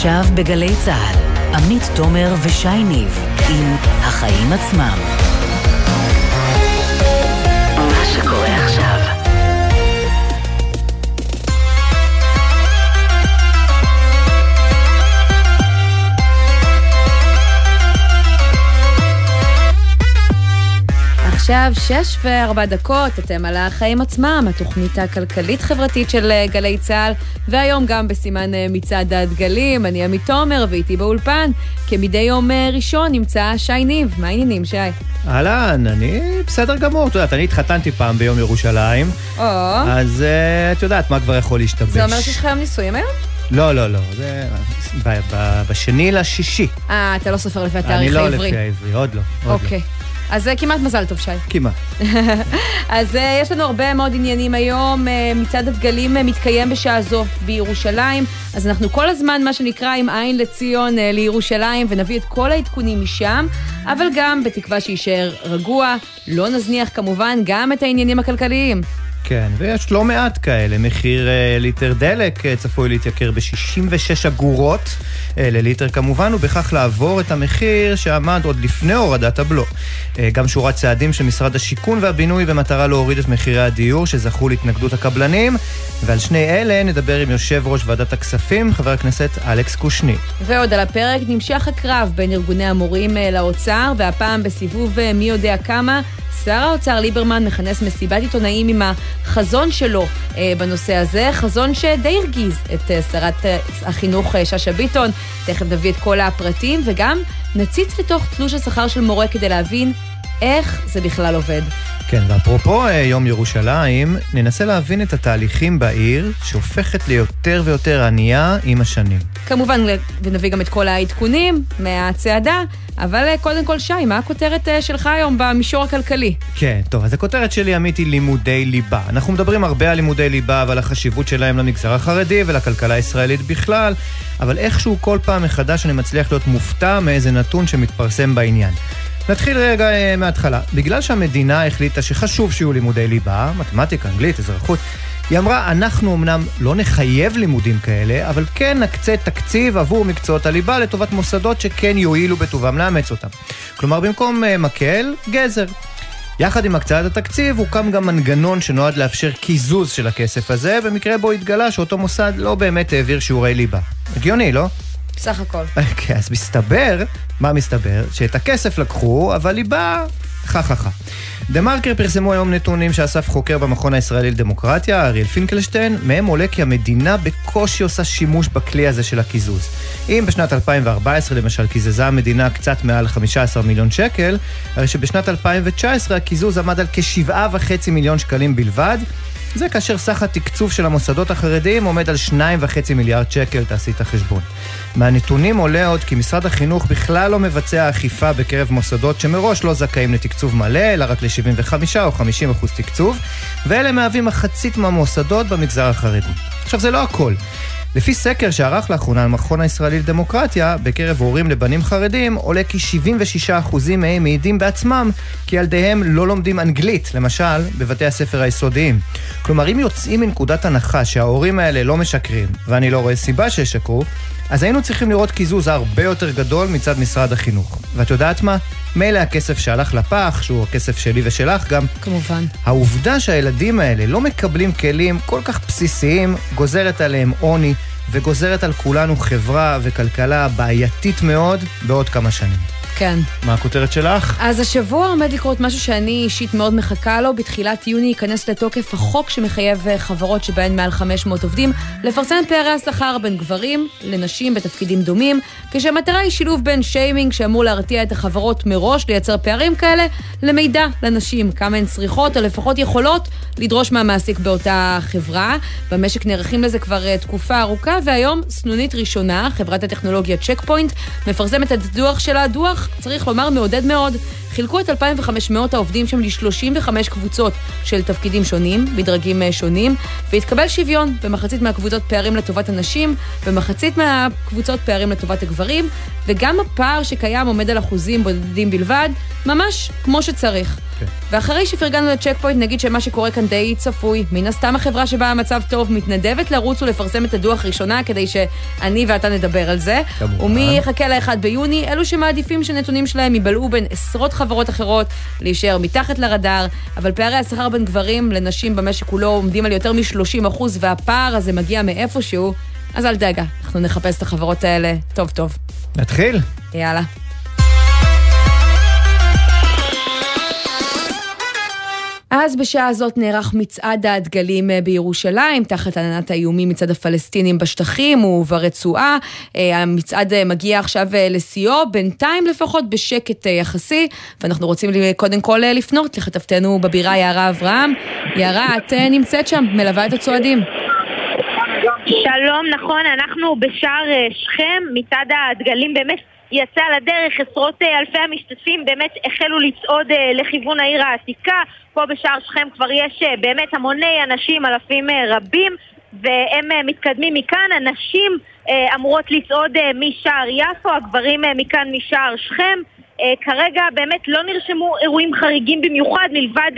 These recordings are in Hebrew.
עכשיו בגלי צה"ל, עמית תומר ושי ניב עם החיים עצמם. עכשיו שש וארבע דקות, אתם על החיים עצמם, התוכנית הכלכלית-חברתית של אה, גלי צה"ל, והיום גם בסימן אה, מצעד הדגלים, אני עמית תומר, ואיתי באולפן, כמדי יום אה, ראשון נמצא שי ניב. מה העניינים, שי? אהלן, אני בסדר גמור, את יודעת, אני התחתנתי פעם ביום ירושלים, או, אז את יודעת מה כבר יכול להשתבש. זה אומר שיש לך יום נישואים היום? לא, לא, לא, זה ב- ב- בשני לשישי. אה, אתה לא סופר לפי אני התאריך לא העברי. לפי העברי, עוד לא, עוד אוקיי. אז אה, כמעט מזל טוב, שי. כמעט. אז אה, יש לנו הרבה מאוד עניינים היום. אה, מצעד הדגלים מתקיים בשעה זו בירושלים, אז אנחנו כל הזמן, מה שנקרא, עם עין לציון לירושלים, ונביא את כל העדכונים משם, אבל גם בתקווה שיישאר רגוע. לא נזניח כמובן גם את העניינים הכלכליים. כן, ויש לא מעט כאלה. מחיר אה, ליטר דלק אה, צפוי להתייקר ב-66 אגורות אה, לליטר כמובן, ובכך לעבור את המחיר שעמד עוד לפני הורדת הבלו. אה, גם שורת צעדים של משרד השיכון והבינוי במטרה להוריד את מחירי הדיור שזכו להתנגדות הקבלנים, ועל שני אלה נדבר עם יושב ראש ועדת הכספים, חבר הכנסת אלכס קושניר. ועוד על הפרק נמשך הקרב בין ארגוני המורים אה, לאוצר, והפעם בסיבוב אה, מי יודע כמה. שר האוצר ליברמן מכנס מסיבת עיתונאים עם החזון שלו אה, בנושא הזה, חזון שדי הרגיז את אה, שרת אה, החינוך אה, שאשא ביטון. תכף נביא את כל הפרטים, וגם נציץ לתוך תלוש השכר של מורה כדי להבין איך זה בכלל עובד. כן, ואפרופו אה, יום ירושלים, ננסה להבין את התהליכים בעיר שהופכת ליותר ויותר ענייה עם השנים. כמובן, ונביא גם את כל העדכונים מהצעדה, אבל אה, קודם כל, שי, מה הכותרת אה, שלך היום במישור הכלכלי? כן, טוב, אז הכותרת שלי, עמית, היא לימודי ליבה. אנחנו מדברים הרבה על לימודי ליבה ועל החשיבות שלהם למגזר החרדי ולכלכלה הישראלית בכלל, אבל איכשהו כל פעם מחדש אני מצליח להיות מופתע מאיזה נתון שמתפרסם בעניין. נתחיל רגע אה, מההתחלה. בגלל שהמדינה החליטה שחשוב שיהיו לימודי ליבה, מתמטיקה, אנגלית, אזרחות, היא אמרה, אנחנו אמנם לא נחייב לימודים כאלה, אבל כן נקצה תקציב עבור מקצועות הליבה לטובת מוסדות שכן יואילו בטובם לאמץ אותם. כלומר, במקום אה, מקל, גזר. יחד עם הקצאת התקציב הוקם גם מנגנון שנועד לאפשר קיזוז של הכסף הזה, במקרה בו התגלה שאותו מוסד לא באמת העביר שיעורי ליבה. הגיוני, לא? סך הכל. אוקיי, אז מסתבר, מה מסתבר? שאת הכסף לקחו, אבל ליבה, חה חה חה. דה מרקר פרסמו היום נתונים שאסף חוקר במכון הישראלי לדמוקרטיה, אריאל פינקלשטיין, מהם עולה כי המדינה בקושי עושה שימוש בכלי הזה של הקיזוז. אם בשנת 2014 למשל קיזזה המדינה קצת מעל 15 מיליון שקל, הרי שבשנת 2019 הקיזוז עמד על כ-7.5 מיליון שקלים בלבד, זה כאשר סך התקצוב של המוסדות החרדיים עומד על 2.5 מיליארד שקל, תעשי את החשבון. מהנתונים עולה עוד כי משרד החינוך בכלל לא מבצע אכיפה בקרב מוסדות שמראש לא זכאים לתקצוב מלא, אלא רק ל-75 או 50 אחוז תקצוב, ואלה מהווים מחצית מהמוסדות במגזר החרדי. עכשיו, זה לא הכל. לפי סקר שערך לאחרונה המכון הישראלי לדמוקרטיה, בקרב הורים לבנים חרדים, עולה כי 76% מהם מעידים בעצמם כי ילדיהם לא לומדים אנגלית, למשל, בבתי הספר היסודיים. כלומר, אם יוצאים מנקודת הנחה שההורים האלה לא משקרים, ואני לא רואה סיבה שישקרו, אז היינו צריכים לראות קיזוז הרבה יותר גדול מצד משרד החינוך. ואת יודעת מה? מילא הכסף שהלך לפח, שהוא הכסף שלי ושלך גם, כמובן. העובדה שהילדים האלה לא מקבלים כלים כל כך בסיסיים, גוזרת עליהם עוני, וגוזרת על כולנו חברה וכלכלה בעייתית מאוד בעוד כמה שנים. כן. מה הכותרת שלך? אז השבוע עומד לקרות משהו שאני אישית מאוד מחכה לו. בתחילת יוני ייכנס לתוקף החוק שמחייב אה, חברות שבהן מעל 500 עובדים לפרסם את פערי השכר בין גברים לנשים בתפקידים דומים, כשהמטרה היא שילוב בין שיימינג שאמור להרתיע את החברות מראש לייצר פערים כאלה, למידע לנשים, כמה הן צריכות או לפחות יכולות לדרוש מהמעסיק באותה חברה. במשק נערכים לזה כבר אה, תקופה ארוכה, והיום סנונית ראשונה, חברת הטכנולוגיה צ'ק פוינט, מפרסמת את הדוח שלה, דוח, צריך לומר, מעודד מאוד. חילקו את 2,500 העובדים שם ל-35 קבוצות של תפקידים שונים, בדרגים אה, שונים, והתקבל שוויון במחצית מהקבוצות פערים לטובת הנשים, במחצית מהקבוצות פערים לטובת הגברים, וגם הפער שקיים עומד על אחוזים בודדים בלבד, ממש כמו שצריך. כן. ואחרי שפרגנו לצ'ק פוינט, נגיד שמה שקורה כאן די צפוי. מן הסתם החברה שבה המצב טוב מתנדבת לרוץ ולפרסם את הדוח ראשונה, כדי שאני ואתה נדבר על זה. כמובן. ומי יחכה ל-1 ביוני? אלו שמעדיפים שנתונים שלהם יבלעו בין עשרות חברות אחרות, להישאר מתחת לרדאר, אבל פערי השכר בין גברים לנשים במשק כולו עומדים על יותר מ-30 אחוז, והפער הזה מגיע מאיפשהו, אז אל דאגה, אנחנו נחפש את החברות האלה טוב טוב. נתחיל? יאללה. אז בשעה הזאת נערך מצעד הדגלים אה, בירושלים, תחת עננת האיומים מצד הפלסטינים בשטחים וברצועה. אה, המצעד אה, מגיע עכשיו לשיאו, בינתיים לפחות בשקט יחסי, ואנחנו רוצים קודם כל לפנות לכתבתנו בבירה יערה אברהם. יערה, את נמצאת שם, מלווה את הצועדים. שלום, נכון, אנחנו בשער שכם, מצעד הדגלים באמת יצא לדרך, עשרות אה, אלפי המשתתפים באמת החלו לצעוד אה, לכיוון העיר העתיקה. פה בשער שכם כבר יש אה, באמת המוני אנשים, אלפים רבים, והם מתקדמים מכאן. הנשים אמורות לצעוד משער יפו, הגברים מכאן משער שכם. כרגע באמת לא נרשמו אירועים חריגים במיוחד מלבד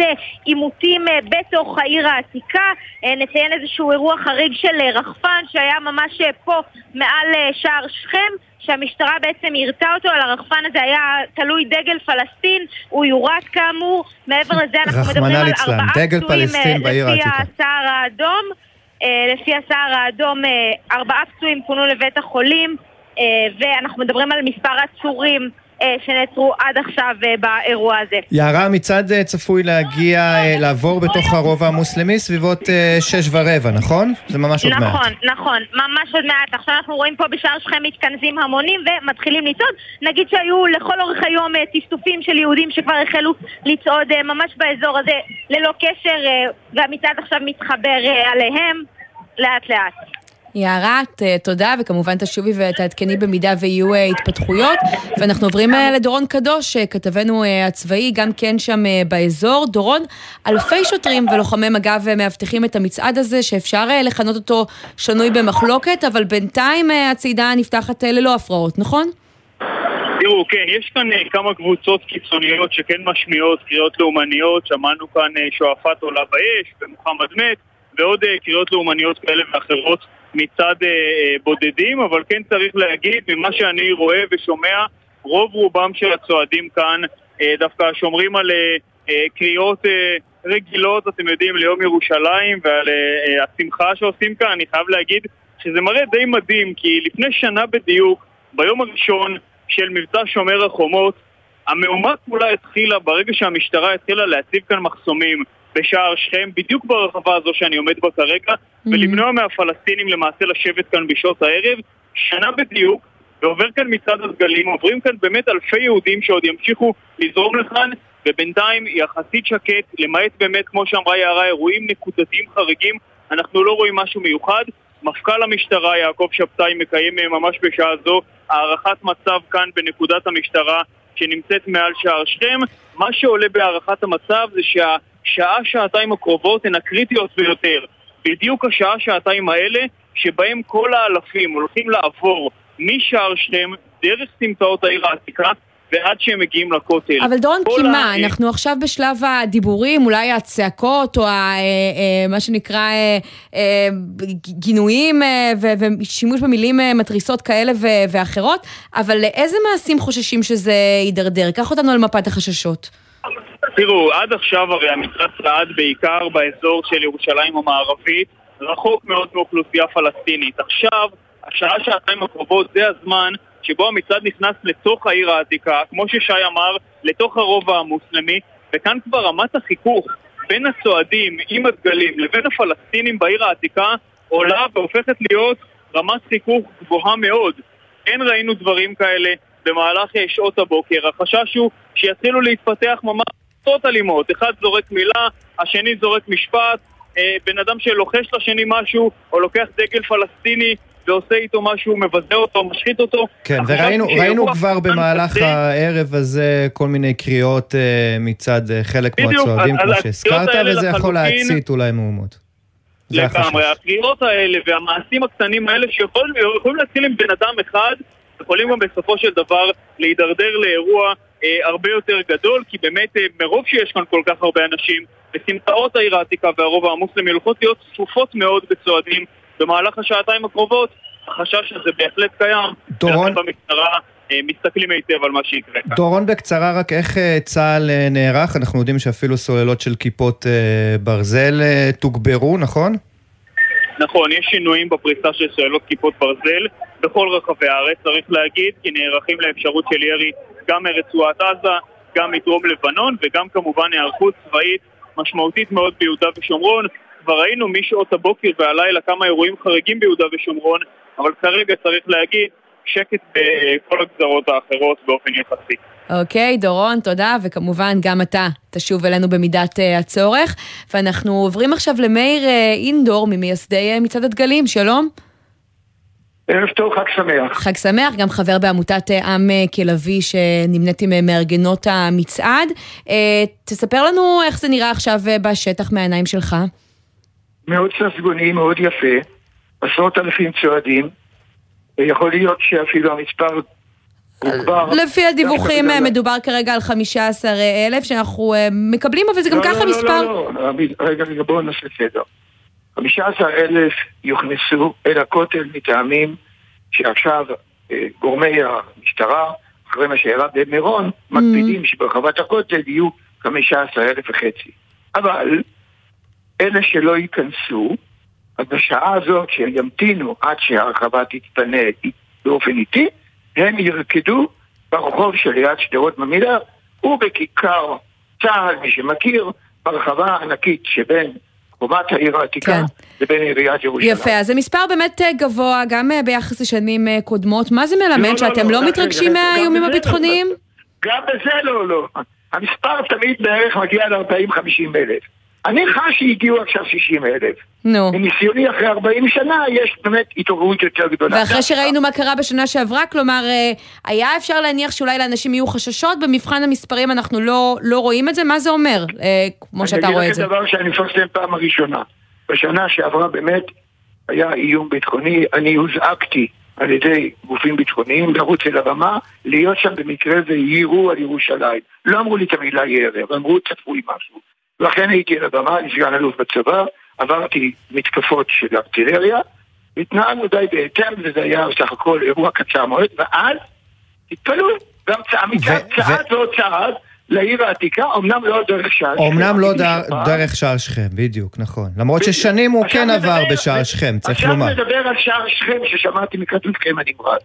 עימותים בתוך העיר העתיקה. נציין איזשהו אירוע חריג של רחפן שהיה ממש פה מעל שער שכם. שהמשטרה בעצם יירתה אותו, על הרחפן הזה היה תלוי דגל פלסטין, הוא יורד כאמור. מעבר לזה אנחנו מדברים על ארבעה פצועים אה, לפי הסער האדום. אה, לפי הסער האדום, אה, ארבעה פצועים פונו לבית החולים, ואנחנו מדברים על מספר עצורים אה, שנעצרו עד עכשיו אה, באירוע הזה. יערה, מצד אה, צפוי להגיע, לעבור בתוך הרובע המוסלמי סביבות שש ורבע, נכון? זה ממש עוד מעט. נכון, נכון, ממש עוד מעט. עכשיו אנחנו רואים פה בשער שכם מתכנסים המונים ומתחילים לצעוד. נגיד שהיו לכל אורך היום טפטופים של יהודים שכבר החלו לצעוד ממש באזור הזה ללא קשר, והמצעד עכשיו מתחבר עליהם לאט לאט. יערת, אה, תודה, וכמובן תשובי ותעדכני במידה ויהיו אה, התפתחויות. ואנחנו עוברים אה, לדורון קדוש, כתבנו הצבאי, גם כן שם באזור. דורון, אלפי שוטרים ולוחמי מג"ב מאבטחים את המצעד הזה, שאפשר לכנות אותו שנוי במחלוקת, אבל בינתיים הצעידה נפתחת ללא הפרעות, נכון? תראו, כן, יש כאן כמה קבוצות קיצוניות שכן משמיעות קריאות לאומניות, שמענו כאן שועפאט עולה באש ומוחמד מת, ועוד קריאות לאומניות כאלה ואחרות מצד אה, אה, בודדים, אבל כן צריך להגיד, ממה שאני רואה ושומע, רוב רובם של הצועדים כאן אה, דווקא שומרים על אה, אה, קריאות אה, רגילות, אתם יודעים, ליום ירושלים ועל אה, אה, השמחה שעושים כאן. אני חייב להגיד שזה מראה די מדהים, כי לפני שנה בדיוק, ביום הראשון של מבצע שומר החומות, המהומה כולה התחילה ברגע שהמשטרה התחילה להציב כאן מחסומים בשער שכם, בדיוק ברחבה הזו שאני עומד בה כרגע, mm-hmm. ולמנוע מהפלסטינים למעשה לשבת כאן בשעות הערב. שנה בדיוק, ועובר כאן מצעד הדגלים, עוברים כאן באמת אלפי יהודים שעוד ימשיכו לזרום לכאן, ובינתיים יחסית שקט, למעט באמת, כמו שאמרה יערה, אירועים נקודתיים חריגים, אנחנו לא רואים משהו מיוחד. מפכ"ל המשטרה יעקב שבתאי מקיים אה, ממש בשעה זו הערכת מצב כאן בנקודת המשטרה שנמצאת מעל שער שכם. מה שעולה בהערכת המצב זה שה... שעה-שעתיים הקרובות הן הקריטיות ביותר. בדיוק השעה-שעתיים האלה שבהם כל האלפים הולכים לעבור משער שכם דרך סמטאות העיר העתיקה ועד שהם מגיעים לכותל. אבל דורון, כי מה, ה... אנחנו עכשיו בשלב הדיבורים, אולי הצעקות, או ה, אה, אה, מה שנקרא אה, גינויים ושימוש במילים מתריסות כאלה ואחרות, אבל לאיזה מעשים חוששים שזה יידרדר? קח אותנו על מפת החששות. תראו, עד עכשיו הרי המצעד צעד בעיקר באזור של ירושלים המערבית, רחוק מאוד מאוכלוסייה פלסטינית. עכשיו, השעה-שעתיים הקרובות זה הזמן שבו המצעד נכנס לתוך העיר העתיקה, כמו ששי אמר, לתוך הרובע המוסלמי, וכאן כבר רמת החיכוך בין הצועדים עם הדגלים לבין הפלסטינים בעיר העתיקה עולה והופכת להיות רמת חיכוך גבוהה מאוד. אין ראינו דברים כאלה במהלך שעות הבוקר. החשש הוא שיתחילו להתפתח ממש קבוצות אלימות, אחד זורק מילה, השני זורק משפט, אה, בן אדם שלוחש לשני משהו, או לוקח דגל פלסטיני ועושה איתו משהו, מבזה אותו, משחית אותו. כן, וראינו ראינו כבר במהלך כזה, הערב הזה כל מיני קריאות אה, מצד אה, חלק מהצועדים, כמו שהזכרת, וזה יכול להצית אולי מהומות. זה. לגמרי, הקריאות האלה והמעשים הקטנים האלה שיכולים יכולים להתחיל עם בן אדם אחד, יכולים גם בסופו של דבר להידרדר לאירוע הרבה יותר גדול, כי באמת אה, מרוב שיש כאן כל כך הרבה אנשים, בסמטאות העיר העתיקה והרובע המוסלמי הולכות להיות צפופות מאוד בצועדים במהלך השעתיים הקרובות, החשש הזה בהחלט קיים. דורון- במשטרה אה, מסתכלים היטב על מה שיקרה כאן. דורון, בקצרה, רק איך אה, צה"ל אה, נערך? אנחנו יודעים שאפילו סוללות של כיפות אה, ברזל אה, תוגברו, נכון? נכון, יש שינויים בפריסה של סוללות כיפות ברזל בכל רחבי הארץ, צריך להגיד, כי נערכים לאפשרות של ירי גם מרצועת עזה, גם מדרום לבנון, וגם כמובן היערכות צבאית משמעותית מאוד ביהודה ושומרון. כבר ראינו משעות הבוקר והלילה כמה אירועים חריגים ביהודה ושומרון, אבל כרגע צריך להגיד, שקט בכל הגזרות האחרות באופן יחסי. אוקיי, דורון, תודה, וכמובן גם אתה תשוב אלינו במידת uh, הצורך. ואנחנו עוברים עכשיו למאיר uh, אינדור, ממייסדי uh, מצעד הדגלים, שלום. ערב טוב, חג שמח. חג שמח, גם חבר בעמותת עם כלביא שנמנית עם מארגנות המצעד. תספר לנו איך זה נראה עכשיו בשטח מהעיניים שלך. מאוד ססגוני, מאוד יפה, עשרות אלפים צועדים, ויכול להיות שאפילו המספר. לפי הדיווחים מדובר כרגע על 15 אלף שאנחנו uh, מקבלים, אבל זה גם לא, ככה לא, לא, מספר. לא, לא, רגע, רגע, בואו נעשה סדר. 15 אלף יוכנסו אל הכותל מטעמים שעכשיו אה, גורמי המשטרה, אחרי מה שאירע במירון, מקפידים שברחבת הכותל יהיו 15 אלף וחצי. אבל אלה שלא ייכנסו, אז בשעה הזאת שימתינו עד שהרחבה תתפנה באופן איטי, הם ירקדו ברחוב שליד שדרות ממילא ובכיכר צה"ל, מי שמכיר, ברחבה הענקית שבין חומת העיר העתיקה כן. לבין עיריית ירושלים. יפה, אז זה מספר באמת אה, גבוה, גם אה, ביחס לשנים אה, קודמות. מה זה לא, מלמד, לא, שאתם לא, לא רגע, מתרגשים מהאיומים לא. הביטחוניים? גם בזה לא, לא. המספר תמיד בערך מגיע ל-40-50 אלף. אני חש שהגיעו עכשיו 60 אלף. נו. מניסיוני אחרי 40 שנה יש באמת התעוררות יותר גדולה. ואחרי שראינו מה קרה בשנה שעברה, כלומר, אה, היה אפשר להניח שאולי לאנשים יהיו חששות, במבחן המספרים אנחנו לא, לא רואים את זה, מה זה אומר, אה, כמו שאתה רואה את זה? אני אגיד לך דבר שאני מפרסם פעם הראשונה. בשנה שעברה באמת היה איום ביטחוני, אני הוזעקתי על ידי גופים ביטחוניים לרוץ אל הבמה, להיות שם במקרה זה יירו על ירושלים. לא אמרו לי את המילה ירי, אבל אמרו צפוי משהו. ולכן הייתי על הבמה, אני סגן אלוף בצבא, עברתי מתקפות של ארטילריה, התנהלנו די בהתאם, וזה היה בסך הכל אירוע קצר מועד, ואז, תתפלאו, גם צעד, ועוד צעד לעיר העתיקה, אמנם לא דרך שער שכם, אומנם לא. דרך שער שכם, בדיוק, נכון. למרות. ששנים הוא עכשיו כן עבר בשער שכם, צריך עכשיו לומר. נדבר על שער שכם ששמעתי מכתובכם הנמרץ.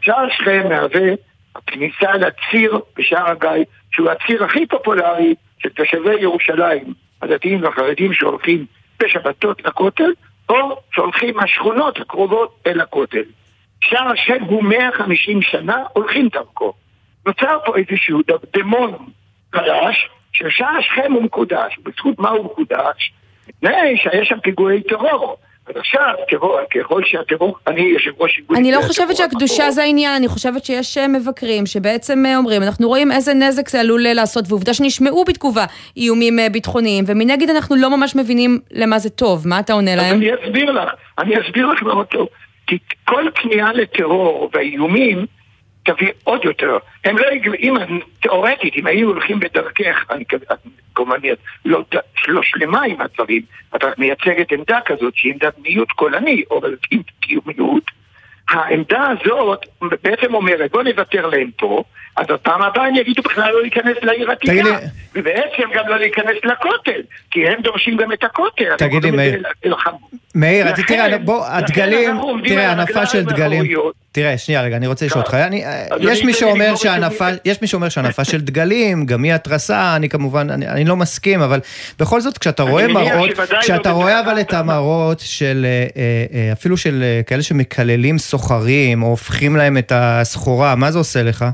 שער שכם מהווה הכניסה לציר בשער הגיא, שהוא הציר הכי פופולרי של תושבי ירושלים, הדתיים והחרדים שהולכים בשבתות לכותל, או שהולכים מהשכונות הקרובות אל הכותל. שער שכם הוא 150 שנה, הולכים דרכו. נוצר פה איזשהו דמון חדש, ששער שכם הוא מקודש. בזכות מה הוא מקודש? מפני שהיה שם פיגועי טרור. עכשיו, ככל שהטרור, אני יושב ראש איגוד... אני לא חושבת שהקדושה. זה העניין, אני חושבת שיש אה, מבקרים שבעצם אה, אומרים, אנחנו רואים איזה נזק זה עלול אה, לעשות, ועובדה שנשמעו בתגובה איומים ביטחוניים, ומנגד אנחנו לא ממש מבינים למה זה טוב, מה אתה עונה להם? אני אסביר לך, אני אסביר לך מאוד טוב. כי כל כניעה לטרור והאיומים תביא עוד יותר. הם לא יגלו, אם תאורטית, אם היו הולכים בדרכך, אני כמובן לא, לא שלמה עם הדברים, רק מייצגת עמדה כזאת שהיא עמדת מיעוט קולני, או קיומיות, העמדה הזאת בעצם אומרת, בוא נוותר להם פה, אז בפעם הבאה הם יגידו בכלל לא להיכנס לעיר עתיקה. ובעצם גם לא להיכנס לכותל, כי הם דורשים גם את הכותל. תגיד לי, מאיר. מאיר, תראה, בוא, הדגלים, תראה, הנפה של דגלים. תראה, שנייה רגע, אני רוצה לשאול אותך, אני- אדוני, יש מי שאומר את שהנפה. יש מי שאומר שהנפה של דגלים, גם היא התרסה, אני כמובן, אני לא מסכים, אבל בכל זאת, כשאתה רואה מראות, שוודאי כשאתה לא רואה. אבל את המראות של, אה, אה, אה, אפילו של אה, כאלה שמקללים סוחרים, או הופכים להם את הסחורה, מה זה עושה לך?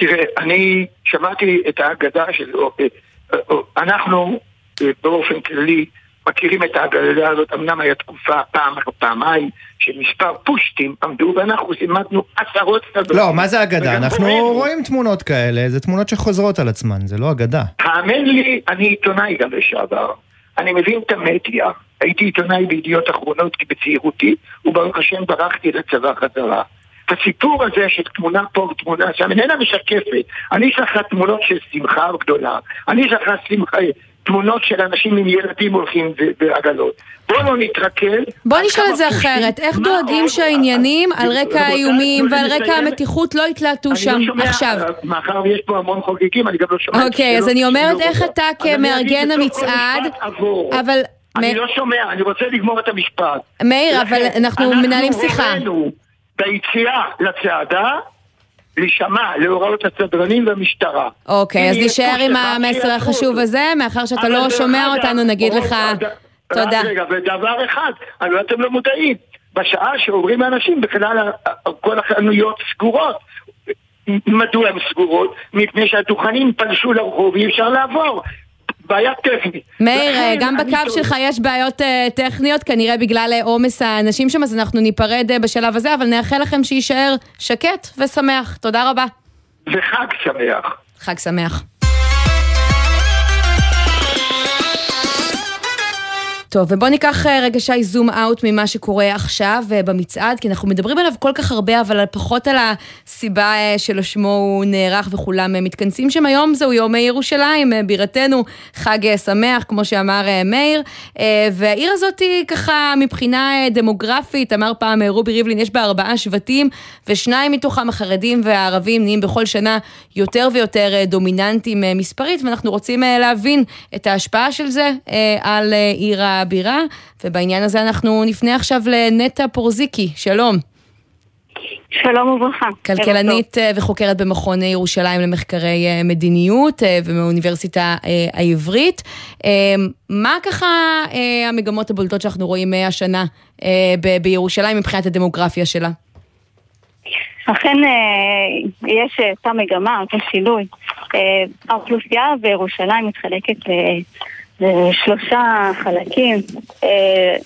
תראה, אני שמעתי את ההגדה של... אה, אה, אנחנו אה, באופן כללי מכירים את ההגדה הזאת, אמנם היה תקופה פעם או פעמיים שמספר פושטים עמדו ואנחנו לימדנו עשרות סדרות. לא, מה זה אגדה? אנחנו רואים תמונות כאלה, זה תמונות שחוזרות על עצמן, זה לא אגדה. האמן לי, אני עיתונאי גם לשעבר. אני מבין את המדיה. הייתי עיתונאי בידיעות אחרונות בצעירותי, וברוך השם ברחתי לצבא חזרה. הסיפור הזה של תמונה פה ותמונה שם איננה משקפת. אני יש לך תמונות של שמחה גדולה. אני יש לך שמחה, תמונות של אנשים עם ילדים הולכים בעגלות. בוא לא נתרכז. בוא נשאל את זה אחרת. איך דואגים שהעניינים על רקע האיומים ועל רקע המתיחות לא יתלהטו שם עכשיו? מאחר ויש פה המון חוגגים, אני גם לא שומע. אוקיי, אז אני אומרת איך אתה כמארגן המצעד, אבל... אני לא שומע, אני רוצה לגמור את המשפט. מאיר, אבל אנחנו מנהלים שיחה. ביציאה לצעדה, להישמע להוראות הסדרנים והמשטרה. אוקיי, אז נשאר עם המסר החשוב הזה, מאחר שאתה לא שומע אותנו, נגיד לך תודה. רגע, ודבר אחד, אני אתם לא מודעים, בשעה שעוברים האנשים, בכלל כל החנויות סגורות. מדוע הן סגורות? מפני שהדוכנים פלשו לרחוב, אי אפשר לעבור. בעיה טכנית. מאיר, גם בקו שלך יש בעיות uh, טכניות, כנראה בגלל אה, עומס האנשים שם, אז אנחנו ניפרד uh, בשלב הזה, אבל נאחל לכם שיישאר שקט ושמח. תודה רבה. וחג שמח. חג שמח. טוב, ובואו ניקח אה, רגע שי זום אאוט ממה שקורה עכשיו אה, במצעד, כי אנחנו מדברים עליו כל כך הרבה, אבל פחות על הסיבה אה, שלשמו הוא נערך וכולם מתכנסים שם היום, זהו יום ירושלים, בירתנו, חג שמח, כמו שאמר מאיר, והעיר הזאת היא ככה מבחינה דמוגרפית, אמר פעם רובי ריבלין, יש בה ארבעה שבטים, ושניים מתוכם החרדים והערבים נהיים בכל שנה יותר ויותר דומיננטיים מספרית, ואנחנו רוצים להבין את ההשפעה של זה על עיר ה... הבירה, ובעניין הזה אנחנו נפנה עכשיו לנטע פורזיקי, שלום. שלום וברכה. כלכלנית אה, וחוקרת במכון ירושלים למחקרי אה, מדיניות אה, ומהאוניברסיטה העברית. מה ככה המגמות הבולטות שאנחנו רואים השנה בירושלים מבחינת הדמוגרפיה שלה? אכן יש אותה מגמה, אותו שינוי. האוכלוסייה בירושלים מתחלקת שלושה חלקים,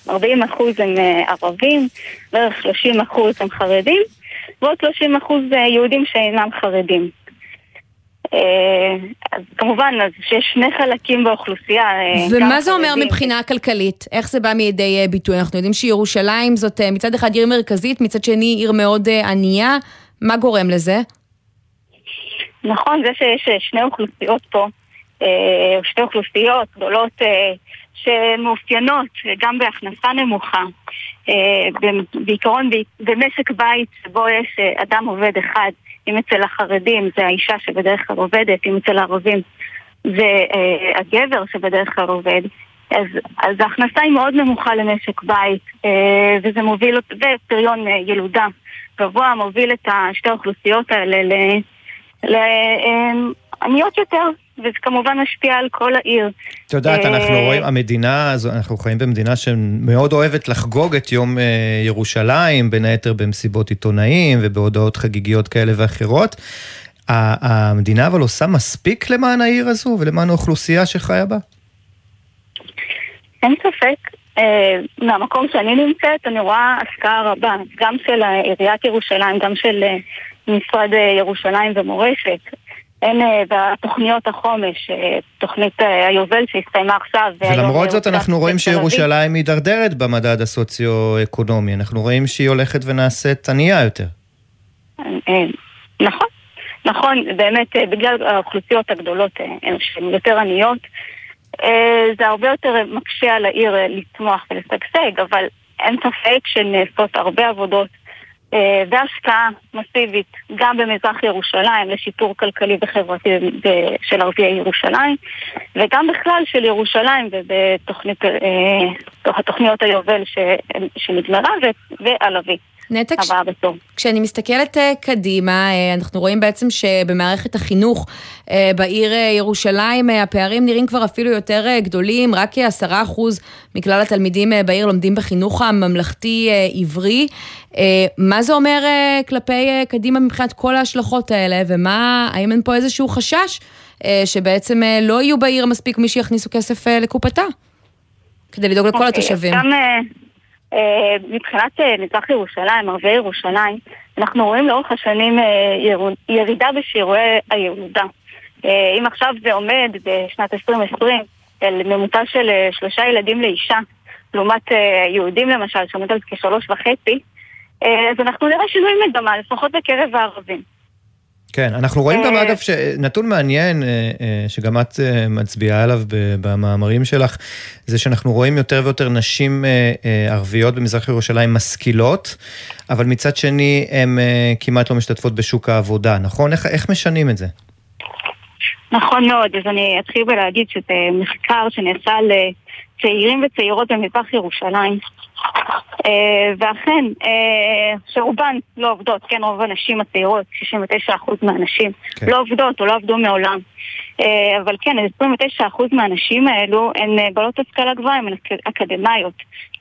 40 אה, אחוז הם אה, ערבים, בערך 30 אחוז הם חרדים, ועוד 30 אחוז אה, יהודים שאינם חרדים. אז כמובן, אז שיש שני חלקים באוכלוסייה. ומה זה אומר מבחינה כלכלית? איך זה בא מידי ביטוי? אנחנו יודעים שירושלים זאת מצד אחד עיר מרכזית, מצד שני עיר מאוד ענייה. מה גורם לזה? נכון, זה שיש שני אוכלוסיות פה, שתי אוכלוסיות גדולות אה, שמאופיינות גם בהכנסה נמוכה. אה, בעיקרון במשק בית שבו יש אדם עובד אחד, אם אצל החרדים זה האישה שבדרך כלל עובדת, אם אצל הערבים זה הגבר שבדרך כלל עובד. אז, אז ההכנסה היא מאוד נמוכה למשק בית, וזה מוביל, ופריון ילודה גבוה מוביל את שתי האוכלוסיות האלה לעניות יותר, וזה כמובן משפיע על כל העיר. את יודעת, אנחנו אה, רואים, המדינה, אנחנו חיים במדינה שמאוד אוהבת לחגוג את יום אה, ירושלים, בין היתר במסיבות עיתונאים ובהודעות חגיגיות כאלה ואחרות. המדינה אבל עושה מספיק למען העיר הזו ולמען האוכלוסייה שחיה בה? אין ספק. אה, מהמקום שאני נמצאת, אני רואה השקעה רבה, גם של עיריית ירושלים, גם של משרד ירושלים ומורשת. אין אה, בתוכניות החומש, אה, תוכנית אה, היובל שהסתיימה עכשיו. ולמרות זאת אנחנו רואים שירושלים מידרדרת במדד הסוציו-אקונומי, אנחנו רואים שהיא הולכת ונעשית ענייה יותר. נכון, נכון, באמת בגלל האוכלוסיות הגדולות שהן יותר עניות, זה הרבה יותר מקשה על העיר לצמוח ולשגשג, אבל אין ספק שנעשות הרבה עבודות אה, והשקעה מסיבית גם במזרח ירושלים לשיפור כלכלי וחברתי של ערביי ירושלים וגם בכלל של ירושלים ובתוכניות אה, היובל שנגמרה ועלבי. נתק, ש... כשאני מסתכלת uh, קדימה, uh, אנחנו רואים בעצם שבמערכת החינוך uh, בעיר ירושלים הפערים נראים כבר אפילו יותר גדולים, רק כעשרה אחוז מכלל התלמידים בעיר לומדים בחינוך הממלכתי-עברי. Uh, uh, מה זה אומר כלפי קדימה מבחינת כל ההשלכות האלה, ומה, האם אין פה איזשהו חשש שבעצם לא יהיו בעיר מספיק מי שיכניסו כסף לקופתה? כדי לדאוג לכל אוקיי, התושבים. גם אה, אה, מבחינת אה, מזרח ירושלים, ערביי ירושלים, אנחנו רואים לאורך השנים אה, ירידה בשיעורי הילודה. אה, אם עכשיו זה עומד בשנת 2020 על ממוצע של אה, שלושה ילדים לאישה, לעומת אה, יהודים למשל, שעומד על כשלוש וחצי, אה, אז אנחנו נראה שינוי מגמה, לפחות בקרב הערבים. כן, אנחנו רואים גם אה, אגב שנתון מעניין אה, אה, שגם את מצביעה עליו במאמרים שלך, זה שאנחנו רואים יותר ויותר נשים ערביות במזרח ירושלים משכילות, אבל מצד שני הן כמעט לא משתתפות בשוק העבודה, נכון? איך, איך משנים את זה? נכון מאוד, אז אני אתחיל בלהגיד שזה מחקר שנעשה על אה, צעירים וצעירות במזרח ירושלים. אה, ואכן, אה, שרובן לא עובדות, כן, רוב הנשים הצעירות, 69% מהנשים, כן. לא עובדות או לא עבדו מעולם. אה, אבל כן, 29% מהנשים האלו הן בעלות השכלה גבוהה, הן אק- אקדמאיות.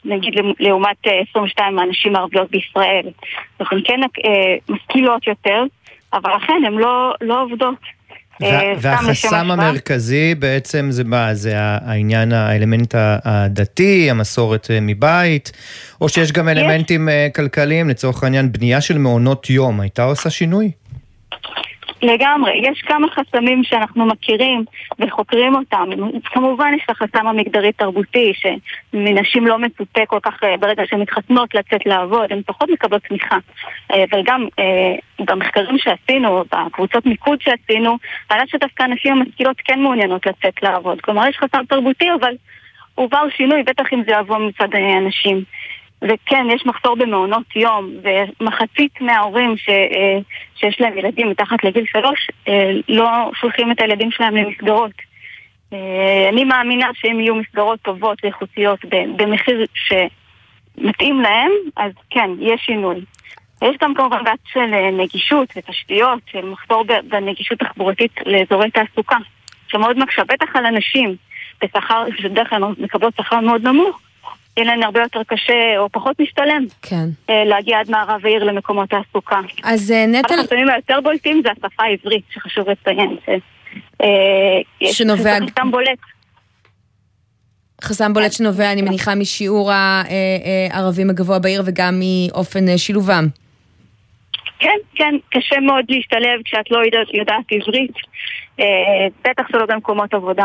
נגיד לעומת אה, 22 מהנשים הערביות בישראל. אז הן כן משכילות יותר, אבל אכן הן לא, לא עובדות. אה, והחסם. המרכזי בעצם זה מה? זה העניין, האלמנט הדתי, המסורת אה, מבית, או שיש גם אלמנטים אה, כלכליים, לצורך העניין בנייה של מעונות יום, הייתה עושה שינוי? לגמרי, יש כמה חסמים שאנחנו מכירים וחוקרים אותם. כמובן יש את החסם המגדרי-תרבותי, שמנשים לא מצופה כל כך אה, ברגע שהן מתחתנות לצאת לעבוד, הן פחות מקבלות תמיכה. אה, אבל גם אה, במחקרים שעשינו, בקבוצות מיקוד שעשינו, עלה שדווקא הנשים המשכילות כן מעוניינות לצאת לעבוד. כלומר, יש חסם תרבותי, אבל הוא בר שינוי, בטח אם זה יבוא מצד הנשים. וכן, יש מחסור במעונות יום, ומחצית מההורים ש, אה, שיש להם ילדים מתחת לגיל שלוש אה, לא שולחים את הילדים שלהם למסגרות. אה, אני מאמינה שאם יהיו מסגרות טובות ואיכותיות במחיר שמתאים להם, אז כן, יש שינוי. יש גם כמובן בעיה של נגישות ותשתיות, של מחסור בנגישות תחבורתית לאזורי תעסוקה, שמאוד מקשה, בטח על אנשים בשכר, שבדרך כלל מקבלות שכר מאוד נמוך, יהיה להן הרבה יותר קשה או פחות משתלם כן. אה, להגיע עד מערב העיר למקומות תעסוקה. אז אה, אחד נטל, החסמים היותר בולטים זה השפה העברית, שחשוב לציין. ש- אה, שנובע- חסם בולט. חסם בולט שנובע, אני מניחה, משיעור הערבים הגבוה בעיר וגם מאופן שילובם. כן, כן, קשה מאוד להשתלב כשאת לא יודעת, יודעת עברית, בטח שלא במקומות עבודה.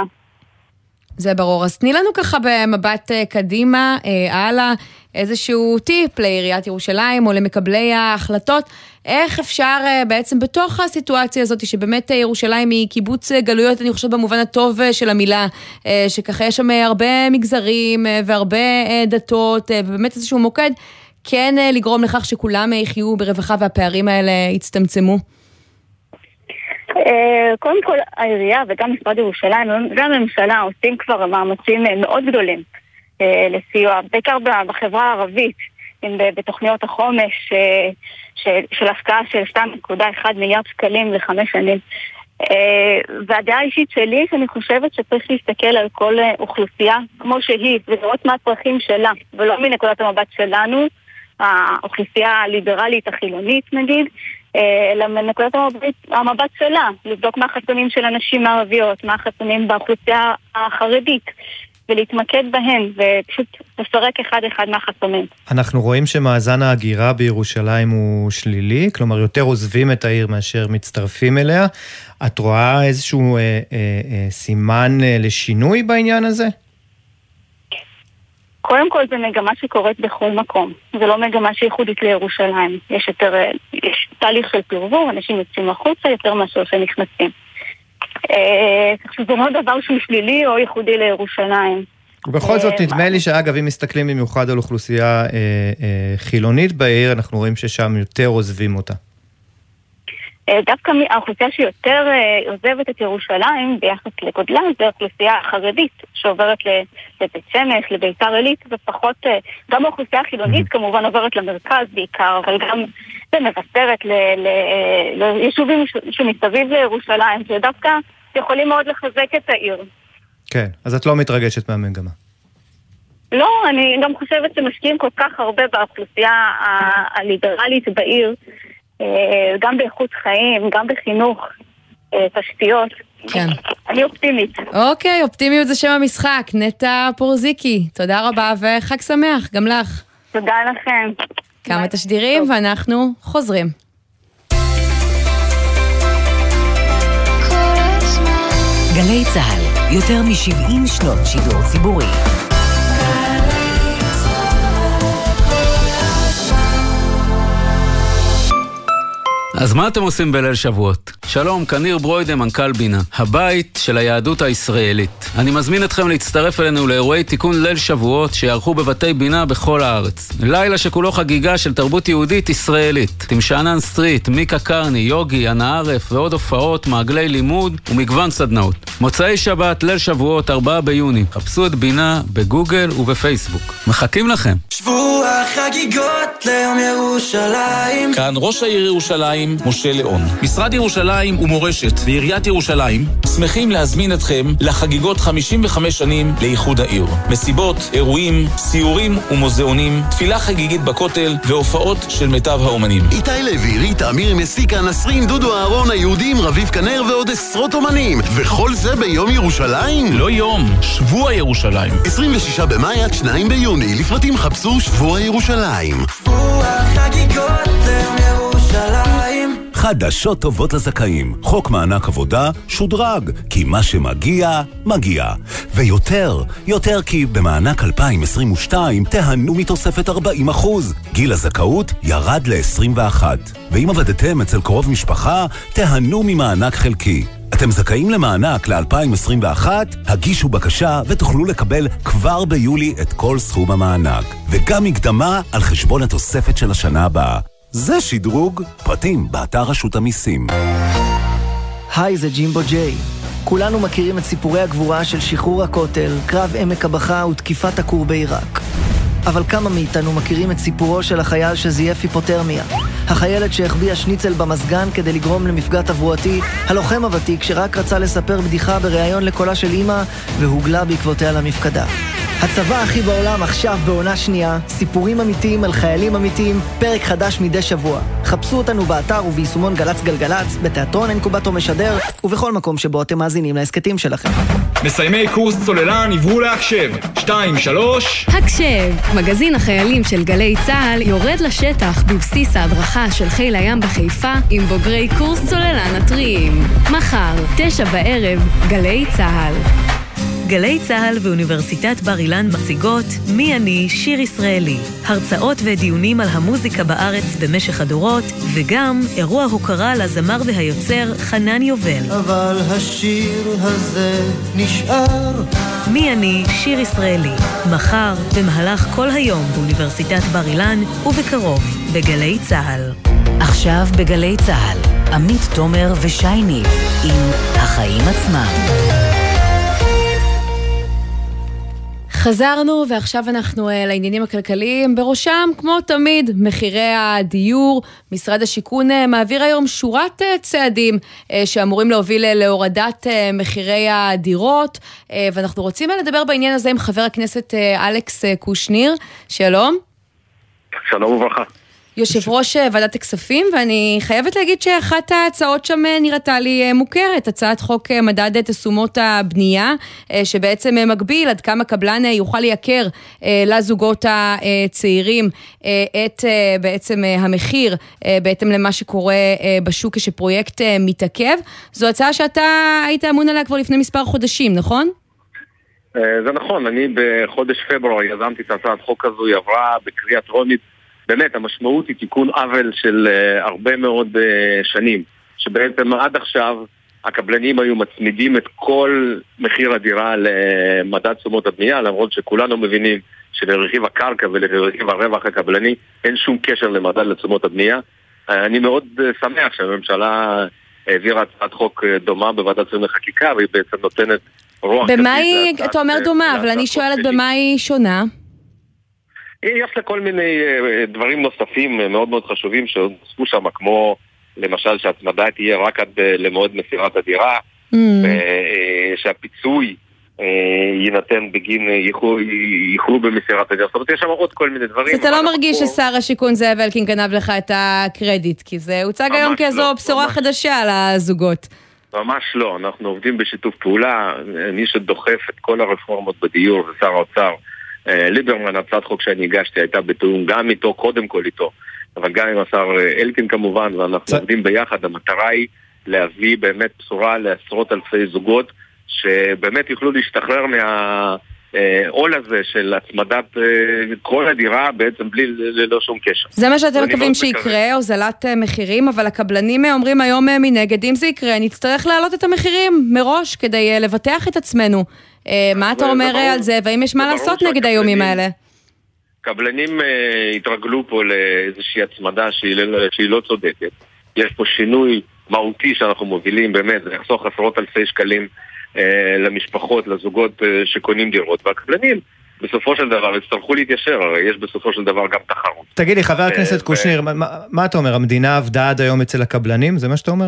זה ברור. אז תני לנו ככה במבט אה, קדימה, אה, הלאה, איזשהו טיפ לעיריית ירושלים או למקבלי ההחלטות, איך אפשר אה, בעצם בתוך הסיטואציה הזאת, שבאמת אה, ירושלים היא קיבוץ אה, גלויות, אני חושבת במובן הטוב של המילה, אה, שככה יש שם הרבה מגזרים אה, והרבה אה, דתות, אה, ובאמת איזשהו מוקד, כן אה, לגרום לכך שכולם יחיו ברווחה והפערים האלה יצטמצמו. אה, קודם כל, העירייה וגם משרד ירושלים וגם הממשלה עושים כבר מאמצים אה, מאוד גדולים אה, לסיוע, בעיקר בחברה הערבית, אם בתוכניות החומש של- השקעה של 2.1 מיליארד שקלים לחמש שנים. והדעה האישית שלי, שאני חושבת שצריך להסתכל על כל אוכלוסייה כמו שהיא, ולראות מה הצרכים שלה, ולא מנקודת המבט שלנו, האוכלוסייה הליברלית החילונית נגיד, אלא מנקודת המבט, המבט שלה, לבדוק מה החסמים של הנשים הערביות, מה החסמים באוכלוסייה החרדית, ולהתמקד בהן, ופשוט לפרק אחד-אחד מהחסמים. אנחנו רואים שמאזן ההגירה בירושלים הוא שלילי, כלומר יותר עוזבים את העיר מאשר מצטרפים אליה. את רואה איזשהו אה, אה, אה, סימן אה, לשינוי בעניין הזה? קודם כל זו מגמה שקורית בכל מקום, זו לא מגמה שייחודית לירושלים. יש יותר, אה, יש תהליך של פרבור, אנשים יוצאים החוצה יותר מאשר שנכנסים. אה, כך שזה לא דבר שהוא שלילי או ייחודי לירושלים. ובכל זאת אה, נדמה מה- לי שאגב, אם מסתכלים במיוחד על אוכלוסייה חילונית בעיר, אנחנו רואים ששם יותר עוזבים אותה. אה, דווקא האוכלוסייה שיותר אה, עוזבת את ירושלים ביחס לגודלה זה האוכלוסייה החרדית שעוברת לבית שמש, לביתר עילית ופחות, אה, גם האוכלוסייה החילונית כמובן עוברת למרכז בעיקר, אבל גם למבשרת, ל- ל- ליישובים שמסביב לירושלים, שדווקא יכולים מאוד לחזק את העיר. כן, אז את לא מתרגשת מהמגמה. לא, אני גם חושבת שמשקיעים כל כך הרבה באוכלוסייה הליברלית בעיר, גם באיכות חיים, גם בחינוך, אה, תשתיות, כן. אני אופטימית. אוקיי, אופטימיות זה שם המשחק. נטע פורזיקי, תודה רבה וחג שמח, גם לך. תודה לכם. כמה. תשדירים טוב. ואנחנו חוזרים. גלי צה"ל, יותר מ-70 שנות שידור ציבורי. אז מה אתם עושים בליל שבועות? שלום, כאן ניר ברוידה, מנכ"ל בינה, הבית של היהדות הישראלית. אני מזמין אתכם להצטרף אלינו לאירועי תיקון ליל שבועות שיערכו בבתי בינה בכל הארץ. לילה שכולו חגיגה של תרבות יהודית ישראלית. תמשענן סטריט, מיקה קרני, יוגי, אנה ערף ועוד הופעות, מעגלי לימוד ומגוון סדנאות. מוצאי שבת, ליל שבועות, 4 ביוני. חפשו את בינה בגוגל ובפייסבוק. מחכים לכם. שבוע חגיגות ליום ירושלים. כאן ראש העיר ירושלים, משה ליאון. משרד ירושלים ומורשת ועיריית ירושלים שמחים להזמין אתכם לחגיגות 55 שנים לאיחוד העיר. מסיבות, אירועים, סיורים ומוזיאונים, תפילה חגיגית בכותל והופעות של מיטב האומנים. איתי לוי, ריטה, מירי מסיקה, נסרין, דודו אהרון, היהודים, רביב כנר ועוד עשרות אומנים. וכל זה ביום ירושלים? לא יום, שבוע ירושלים. 26 במאי עד 2 ביוני, לפרטים חפשו שבוע ירושלים. שבוע חגיגות ליום ירושלים. חדשות טובות לזכאים. חוק מענק עבודה שודרג, כי מה שמגיע, מגיע. ויותר, יותר כי במענק 2022 תיהנו מתוספת 40%. גיל הזכאות ירד ל-21. ואם עבדתם אצל קרוב משפחה, תיהנו ממענק חלקי. אתם זכאים למענק ל-2021? הגישו בקשה ותוכלו לקבל כבר ביולי את כל סכום המענק. וגם מקדמה על חשבון התוספת של השנה הבאה. זה שדרוג, פרטים באתר רשות המיסים. היי, זה ג'ימבו ג'יי. כולנו מכירים את סיפורי הגבורה של שחרור הכותל, קרב עמק הבכה ותקיפת הכור בעיראק. אבל כמה מאיתנו מכירים את סיפורו של החייל שזייף היפותרמיה? החיילת שהחביאה שניצל במזגן כדי לגרום למפגע תברואתי, הלוחם הוותיק שרק רצה לספר בדיחה בריאיון לקולה של אימא, והוגלה בעקבותיה למפקדה. הצבא הכי בעולם עכשיו בעונה שנייה, סיפורים אמיתיים על חיילים אמיתיים, פרק חדש מדי שבוע. חפשו אותנו באתר וביישומון גל"צ גלגלצ, בתיאטרון אינקובטור משדר, ובכל מקום שבו אתם מאזינים להסכתים שלכם. מסיימי קורס צוללן עברו להקשב. שתיים, שלוש... הקשב, מגזין החיילים של גלי צה"ל יורד לשטח בבסיס ההדרכה של חיל הים בחיפה עם בוגרי קורס צוללן הטריים. מחר, תשע בערב, גלי צה"ל. גלי צה"ל ואוניברסיטת בר אילן מציגות מי אני שיר ישראלי. הרצאות ודיונים על המוזיקה בארץ במשך הדורות, וגם אירוע הוקרה לזמר והיוצר חנן יובל. אבל השיר הזה נשאר. מי אני שיר ישראלי. מחר, במהלך כל היום באוניברסיטת בר אילן, ובקרוב בגלי צה"ל. עכשיו בגלי צה"ל, עמית תומר ושי ניב עם החיים עצמם. חזרנו, ועכשיו אנחנו uh, לעניינים הכלכליים, בראשם, כמו תמיד, מחירי הדיור. משרד השיכון uh, מעביר היום שורת uh, צעדים שאמורים להוביל להורדת מחירי הדירות, ואנחנו רוצים לדבר בעניין הזה עם חבר הכנסת אלכס קושניר. שלום. שלום וברכה. יושב ראש ועדת הכספים, ואני חייבת להגיד שאחת ההצעות שם נראתה לי מוכרת, הצעת חוק מדד תשומות הבנייה, שבעצם מגביל עד כמה קבלן יוכל לייקר לזוגות הצעירים את בעצם המחיר בהתאם למה שקורה בשוק כשפרויקט מתעכב. זו הצעה שאתה היית אמון עליה כבר לפני מספר חודשים, נכון? זה נכון, אני בחודש פברואר יזמתי את הצעת חוק הזו, היא עברה בקריאה טרומית. באמת, המשמעות היא תיקון עוול של uh, הרבה מאוד uh, שנים, שבעצם עד עכשיו הקבלנים היו מצמידים את כל מחיר הדירה למדד תשומות הבנייה, למרות שכולנו מבינים שלרכיב הקרקע ולרכיב הרווח הקבלני אין שום קשר למדד לתשומות הבנייה. Uh, אני מאוד uh, שמח שהממשלה העבירה הצעת חוק דומה בוועדת שרים לחקיקה, והיא בעצם נותנת רוח... במה היא, אתה אומר דומה, אבל אני שואלת במה היא שונה? יש לה כל מיני דברים נוספים מאוד מאוד חשובים שנוספו שם, כמו למשל שההצמדה תהיה רק עד למועד מסירת הדירה, mm. שהפיצוי יינתן בגין איחור במסירת הדירה. זאת אומרת, יש שם עוד כל מיני דברים. אז אתה לא מרגיש. ששר השיכון זאב אלקין גנב לך את הקרדיט, כי זה הוצג היום כאיזו לא, בשורה ממש. חדשה לזוגות. ממש לא, אנחנו עובדים בשיתוף פעולה, מי שדוחף את כל הרפורמות בדיור זה שר האוצר אה, ליברמן, הצעת חוק שאני הגשתי הייתה בתיאום גם איתו, קודם כל איתו, אבל גם עם השר אה, אלקין כמובן, ואנחנו צ... עובדים ביחד, המטרה היא להביא באמת בשורה לעשרות אלפי זוגות שבאמת יוכלו להשתחרר מה... העול הזה של הצמדת אה, כל הדירה בעצם בלי, ללא שום קשר. זה מה שאתם מקווים שיקרה, הוזלת אה, מחירים, אבל הקבלנים אה, אומרים היום מנגד, אם זה יקרה, נצטרך להעלות את המחירים מראש כדי לבטח את עצמנו. מה אתה אומר על זה, והאם יש מה לעשות נגד האיומים האלה? קבלנים התרגלו פה לאיזושהי הצמדה שהיא לא צודקת. יש פה שינוי מהותי שאנחנו מובילים, באמת, זה יחסוך עשרות אלפי שקלים אה, למשפחות, לזוגות אה, שקונים דירות, והקבלנים בסופו של דבר יצטרכו להתיישר, הרי יש בסופו של דבר גם תחרות. תגיד לי, חבר הכנסת אה, קושניר, מה, מה אתה אומר, המדינה עבדה עד היום אצל הקבלנים? זה מה שאתה אומר?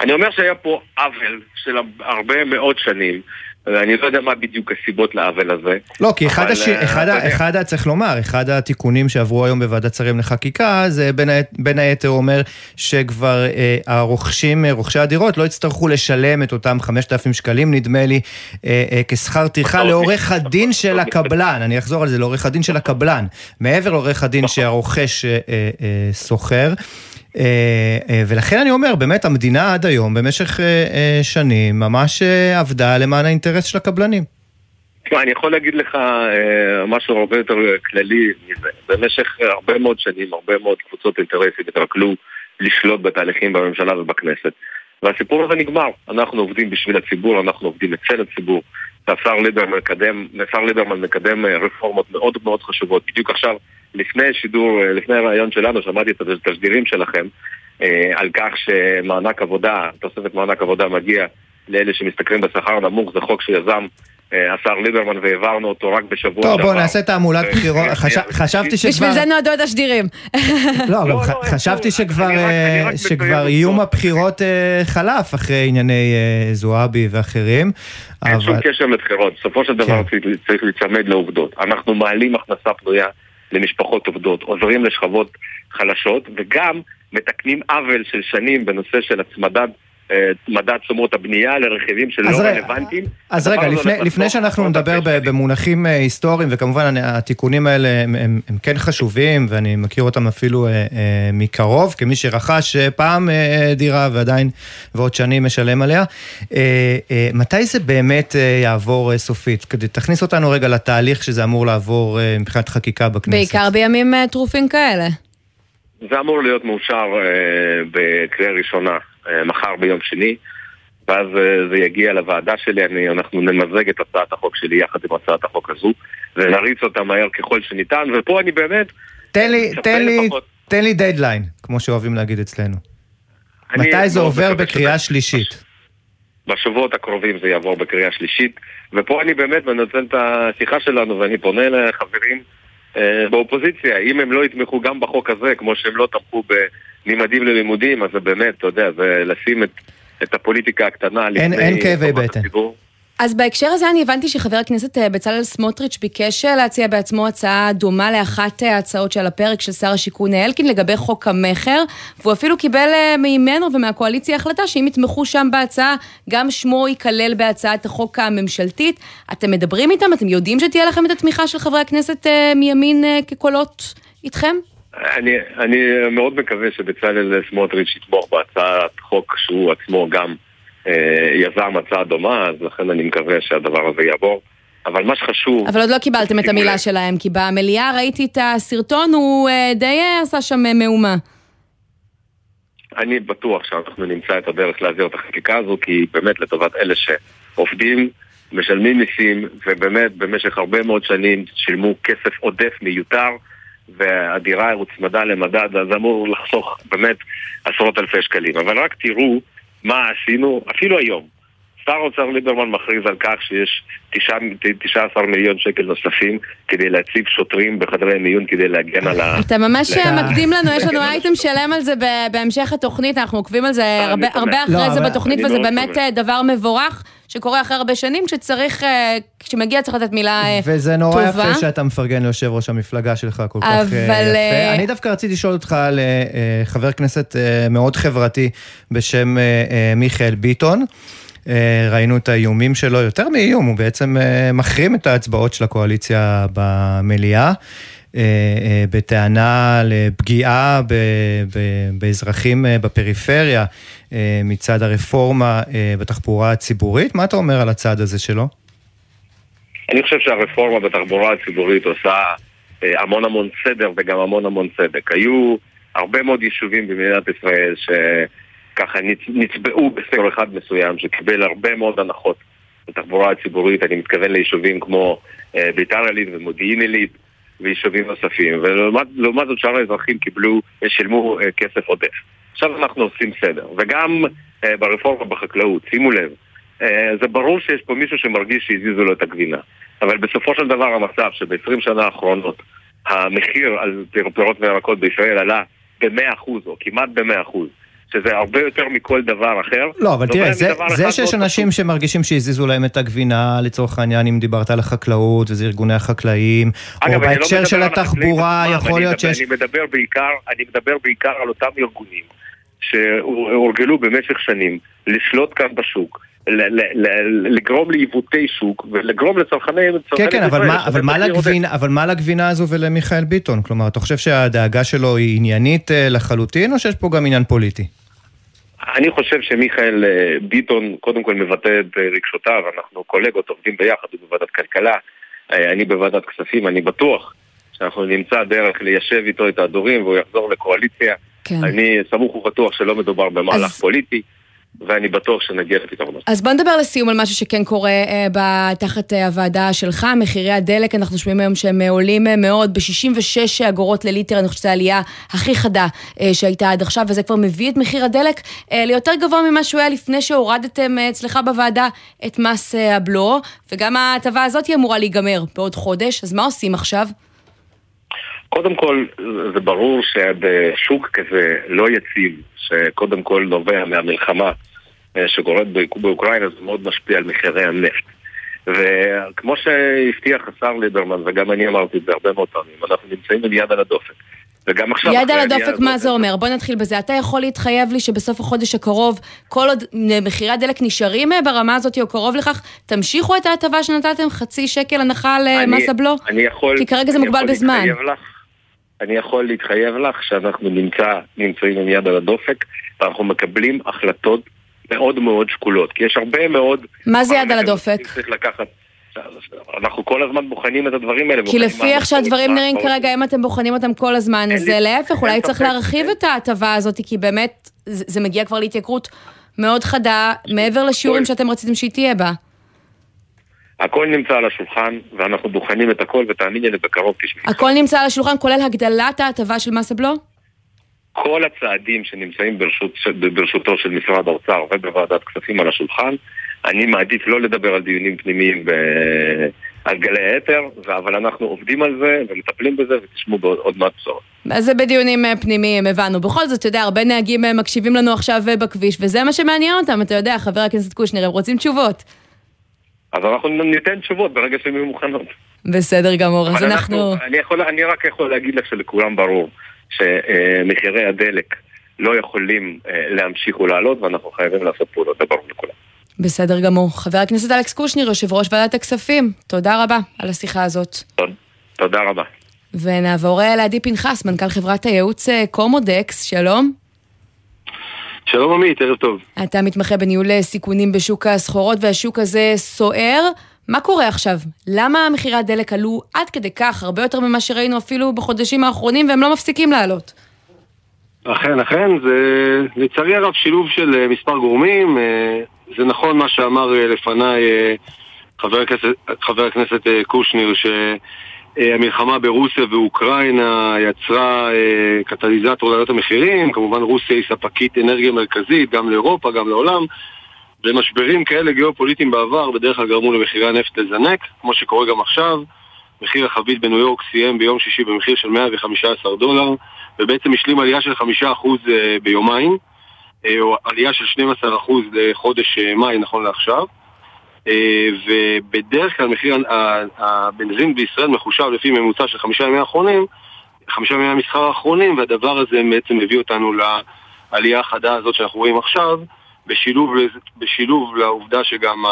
אני אומר שהיה פה עוול של הרבה מאוד שנים, אני לא יודע מה בדיוק הסיבות לעוול הזה. לא, כי אחד, הש... אחד, ה... אחד, צריך לומר, אחד התיקונים שעברו היום בוועדת שרים לחקיקה, זה בין, הית... בין היתר אומר שכבר אה, הרוכשים, רוכשי הדירות, לא יצטרכו לשלם את אותם 5,000 שקלים, נדמה לי, אה, אה, כשכר טרחה לעורך הדין של הקבלן. אני אחזור על זה, לעורך הדין של הקבלן. מעבר לעורך הדין נכון. שהרוכש אה, אה, סוחר. אה, אה, ולכן אני אומר, באמת המדינה עד היום, במשך אה, שנים, ממש עבדה למען האינטרס של הקבלנים. אני יכול להגיד לך משהו הרבה יותר כללי מזה. במשך הרבה מאוד שנים, הרבה מאוד קבוצות אינטרסים התרכלו לשלוט בתהליכים בממשלה ובכנסת. והסיפור הזה נגמר. אנחנו עובדים בשביל הציבור, אנחנו עובדים אצל הציבור. והשר ליברמן מקדם, השר מקדם רפורמות מאוד מאוד חשובות. בדיוק עכשיו לפני שידור, אה, לפני הרעיון שלנו, שמעתי את התשדירים שלכם אה, על כך שמענק עבודה, תוספת מענק עבודה מגיע לאלה שמשתכרים בשכר נמוך, זה חוק שיזם אה, השר ליברמן והעברנו אותו רק בשבוע שעבר. טוב, בואו נעשה תעמולת בחירות. חשבתי שכבר... בשביל זה נועדו התשדירים. לא, אבל לא, לא, חשבתי שכבר איום הבחירות חלף אחרי ענייני זועבי ואחרים. אין שום קשר לבחירות. בסופו של דבר כן. צריך להיצמד לעובדות. אנחנו מעלים הכנסה פנויה. למשפחות עובדות, עוזרים לשכבות חלשות, וגם מתקנים עוול של שנים בנושא של הצמדת מדד תשומות הבנייה לרכיבים שלא רלוונטיים. אז רגע, לפני, לפני שאנחנו נדבר במונחים אה, היסטוריים, וכמובן התיקונים האלה הם, הם, הם כן חשובים, ואני מכיר אותם אפילו אה, אה, מקרוב, כמי שרכש אה, פעם אה, דירה ועדיין ועוד שנים משלם עליה. אה, אה, מתי זה באמת אה, יעבור אה, סופית? כדי, תכניס אותנו רגע לתהליך שזה אמור לעבור אה, מבחינת חקיקה בכנסת. בעיקר בימים אה, טרופים כאלה. זה אמור להיות מאושר אה, בקריאה ראשונה אה, מחר ביום שני, ואז אה, זה יגיע לוועדה שלי, אני, אנחנו נמזג את הצעת החוק שלי יחד עם הצעת החוק הזו, ונריץ אותה מהר ככל שניתן, ופה אני באמת... תן לי, תן לי, תן לי דדליין, כמו שאוהבים להגיד אצלנו. מתי זה עובר בקריאה שלישית? בשבועות הקרובים זה יעבור בקריאה שלישית, ופה אני באמת מנצל את השיחה שלנו ואני פונה לחברים אה, באופוזיציה, אם הם לא יתמכו גם בחוק הזה, כמו שהם לא תמכו בנימדים ללימודים, אז זה באמת, אתה יודע, זה לשים את, את הפוליטיקה הקטנה לפני... אין, אין כאבי בטן. הציבור. אז בהקשר הזה אני הבנתי שחבר הכנסת אה, בצלאל סמוטריץ' ביקש אה, להציע בעצמו הצעה דומה לאחת ההצעות שעל הפרק של שר השיכון אלקין לגבי חוק המכר, והוא אפילו קיבל אה, ממנו ומהקואליציה החלטה שאם יתמכו שם בהצעה, גם שמו ייכלל בהצעת החוק הממשלתית. אתם מדברים איתם? אתם יודעים שתהיה לכם את התמיכה של חברי הכנסת מימין כקולות איתכם? אני, אני מאוד מקווה שבצלאל סמוטריץ' יתמוך בהצעת חוק שהוא עצמו גם אה, יזם הצעה דומה, אז לכן אני מקווה שהדבר הזה יעבור. אבל מה שחשוב... אבל עוד לא קיבלתם את המילה שלהם, כי במליאה ראיתי את הסרטון, הוא אה, די אה, עשה שם מהומה. אני בטוח שאנחנו נמצא את הדרך להעביר את החקיקה הזו, כי באמת לטובת אלה שעובדים, משלמים מיסים, ובאמת במשך הרבה מאוד שנים שילמו כסף עודף מיותר, והדירה הוצמדה למדד, אז אמור לחסוך באמת עשרות אלפי שקלים. אבל רק תראו מה עשינו, אפילו היום. שר האוצר ליברמן מכריז על כך שיש 19 מיליון שקל נוספים כדי להציב שוטרים בחדרי מיון כדי להגן על ה... אתה ממש מקדים לנו, יש לנו אייטם שלם על זה בהמשך התוכנית, אנחנו עוקבים על זה הרבה אחרי לא, זה בתוכנית, וזה באמת דבר מבורך. שקורה אחרי הרבה שנים, כשצריך, אה, כשמגיע צריך לתת מילה אה, טובה. וזה נורא יפה שאתה מפרגן ליושב ראש המפלגה שלך כל כך אה, אבל, יפה. אה, אני דווקא רציתי לשאול אותך על אה, אה, חבר כנסת אה, מאוד חברתי בשם אה, אה, מיכאל ביטון. אה, ראינו את האיומים שלו, יותר מאיום, הוא בעצם אה, מחרים את ההצבעות של הקואליציה במליאה. אה, אה, בטענה לפגיעה באזרחים אה, בפריפריה מצד הרפורמה בתחבורה הציבורית. מה אתה אומר על הצעד הזה שלו? אני חושב שהרפורמה בתחבורה הציבורית עושה המון המון סדר וגם המון המון צדק. היו הרבה מאוד יישובים במדינת ישראל שככה נצ- נצבעו בסקטור אחד מסוים, שקיבל הרבה מאוד הנחות בתחבורה הציבורית. אני מתכוון ליישובים כמו ביתר עילית ומודיעין עילית ויישובים נוספים. ולעומת לעומת זאת שאר האזרחים קיבלו, שילמו אה, כסף עודף. עכשיו אנחנו עושים סדר. וגם אה, ברפורמה בחקלאות, שימו לב, אה, זה ברור שיש פה מישהו שמרגיש שהזיזו לו את הגבינה. אבל בסופו של דבר המצב שב-20 שנה האחרונות המחיר על פיר- פירות וירקות בישראל עלה ב-100% או כמעט ב-100%, שזה הרבה יותר מכל דבר אחר. לא, אבל תראה, זה, זה שיש אנשים שמרגישים שהזיזו להם את הגבינה, לצורך העניין, אם דיברת על החקלאות, וזה ארגוני החקלאים, או אגב, אני לא בהקשר מדבר של התחבורה, יכול אני להיות שיש... אני מדבר בעיקר, אני מדבר בעיקר על אותם ארגונים שהורגלו במשך שנים לשלוט כאן בשוק, לגרום לעיוותי שוק ולגרום לצרכני... כן, כן, אבל מה, אבל, מה. לגבינה, אבל מה לגבינה הזו ולמיכאל ביטון? כלומר, אתה חושב שהדאגה שלו היא עניינית אה, לחלוטין, או שיש פה גם עניין פוליטי? אני חושב שמיכאל אה, ביטון קודם כל מבטא את אה, רגשותיו, אנחנו קולגות עובדים ביחד, הוא בוועדת כלכלה, אה, אני בוועדת כספים, אני בטוח שאנחנו נמצא דרך ליישב איתו את ההדורים והוא יחזור לקואליציה. כן. אני סמוך ובטוח שלא מדובר במהלך אז- פוליטי, ואני בטוח שנגיע לפתרונות. אז בוא נדבר לסיום על משהו שכן קורה אה, ב- תחת אה, הוועדה שלך, מחירי הדלק, אנחנו שומעים היום שהם אה, עולים אה, מאוד, ב-66 אגורות לליטר, אני חושבת שזו העלייה הכי חדה אה, שהייתה עד עכשיו, וזה כבר מביא את מחיר הדלק אה, ליותר גבוה ממה שהוא היה לפני שהורדתם אה, אצלך בוועדה את מס אה, הבלו, וגם ההטבה הזאת היא אמורה להיגמר בעוד חודש, אז מה עושים עכשיו? קודם כל, זה ברור שבשוק כזה לא יציב, שקודם כל נובע מהמלחמה אה, שקורית באוק- באוקראינה, זה מאוד משפיע על מחירי הנפט. וכמו שהבטיח השר ליברמן, וגם אני אמרתי את זה הרבה מאוד פעמים, אנחנו נמצאים עם יד על הדופק. וגם עכשיו... יד על הדופק, מה זה אומר? בוא נתחיל בזה. אתה יכול להתחייב לי שבסוף החודש הקרוב, כל עוד מחירי הדלק נשארים אה, ברמה הזאת או קרוב לכך, תמשיכו את ההטבה שנתתם, חצי שקל הנחה למס אני- הבלו? אני יכול... כי כרגע זה אני מוגבל יכול בזמן. להתחייב לך, אני יכול להתחייב לך שאנחנו נמצא, נמצאים עם יד על הדופק, ואנחנו מקבלים החלטות מאוד מאוד שקולות. כי יש הרבה מאוד... מה זה יד על הדופק? לקחת... אנחנו כל הזמן בוחנים את הדברים האלה. כי לפי איך שהדברים נראים. כרגע, אם אתם בוחנים אותם כל הזמן, אז לי- להפך, אולי צריך להרחיב את ההטבה הזאת, כי באמת, זה זה מגיע כבר להתייקרות מאוד חדה, מעבר לשיעורים שאתם רציתם שהיא תהיה בה. הכל נמצא על השולחן, ואנחנו בוחנים את הכל, ותאמיני לי, בקרוב תשמעי. הכל נמצא על השולחן, כולל הגדלת ההטבה של מס הבלו? כל הצעדים שנמצאים ברשות, ברשותו של משרד האוצר ובוועדת כספים על השולחן, אני מעדיף לא לדבר על דיונים פנימיים ב... על גלי האתר, אבל אנחנו עובדים על זה ומטפלים בזה ותשמעו בעוד עוד מעט בשורות. אז זה בדיונים אה, פנימיים, הבנו. בכל זאת, אתה יודע, הרבה נהגים אה, מקשיבים לנו עכשיו אה, בכביש, וזה מה שמעניין אותם, אתה יודע, חבר הכנסת קושניר, הם רוצים תשובות. אז אנחנו ניתן תשובות ברגע שהן יהיו מוכנות. בסדר גמור, אז אבל אנחנו... אני, יכול, אני רק יכול להגיד לך שלכולם ברור שמחירי הדלק לא יכולים אה, להמשיך ולעלות ואנחנו חייבים לעשות פעולות, זה ברור לכולם. בסדר גמור. חבר הכנסת אלכס קושניר, יושב ראש ועדת הכספים, תודה רבה על השיחה הזאת. תודה רבה. ונעבור אה, לעדי פנחס, מנכ"ל חברת הייעוץ אה, קומודקס, שלום. שלום עמית, ערב טוב. אתה מתמחה בניהול סיכונים בשוק הסחורות והשוק הזה סוער. מה קורה עכשיו? למה מחירי הדלק עלו עד כדי כך, הרבה יותר ממה שראינו אפילו בחודשים האחרונים, והם לא מפסיקים לעלות? אכן, אכן, זה לצערי הרב שילוב של אה, מספר גורמים. אה, זה נכון מה שאמר אה, לפניי חבר הכנסת, חבר הכנסת קושניר, שהמלחמה ברוסיה ואוקראינה יצרה אה, קטליזטור לעלות המחירים. כמובן רוסיה היא ספקית אנרגיה מרכזית גם לאירופה, גם לעולם. ומשברים כאלה גיאופוליטיים בעבר בדרך כלל גרמו למחירי הנפט לזנק, כמו שקורה גם עכשיו. מחיר החבית בניו יורק סיים ביום שישי במחיר של 115 דולר, ובעצם השלים עלייה של 5% אה, ביומיים, אה, או עלייה של 12% לחודש אה, מאי נכון לעכשיו. אה, ובדרך כלל מחיר הבנזין בישראל מחושב לפי ממוצע של חמישה ימי האחרונים, חמישה ימי המסחר האחרונים, והדבר הזה בעצם מביא אותנו לעלייה החדה הזאת שאנחנו רואים עכשיו, בשילוב, בשילוב לעובדה שגם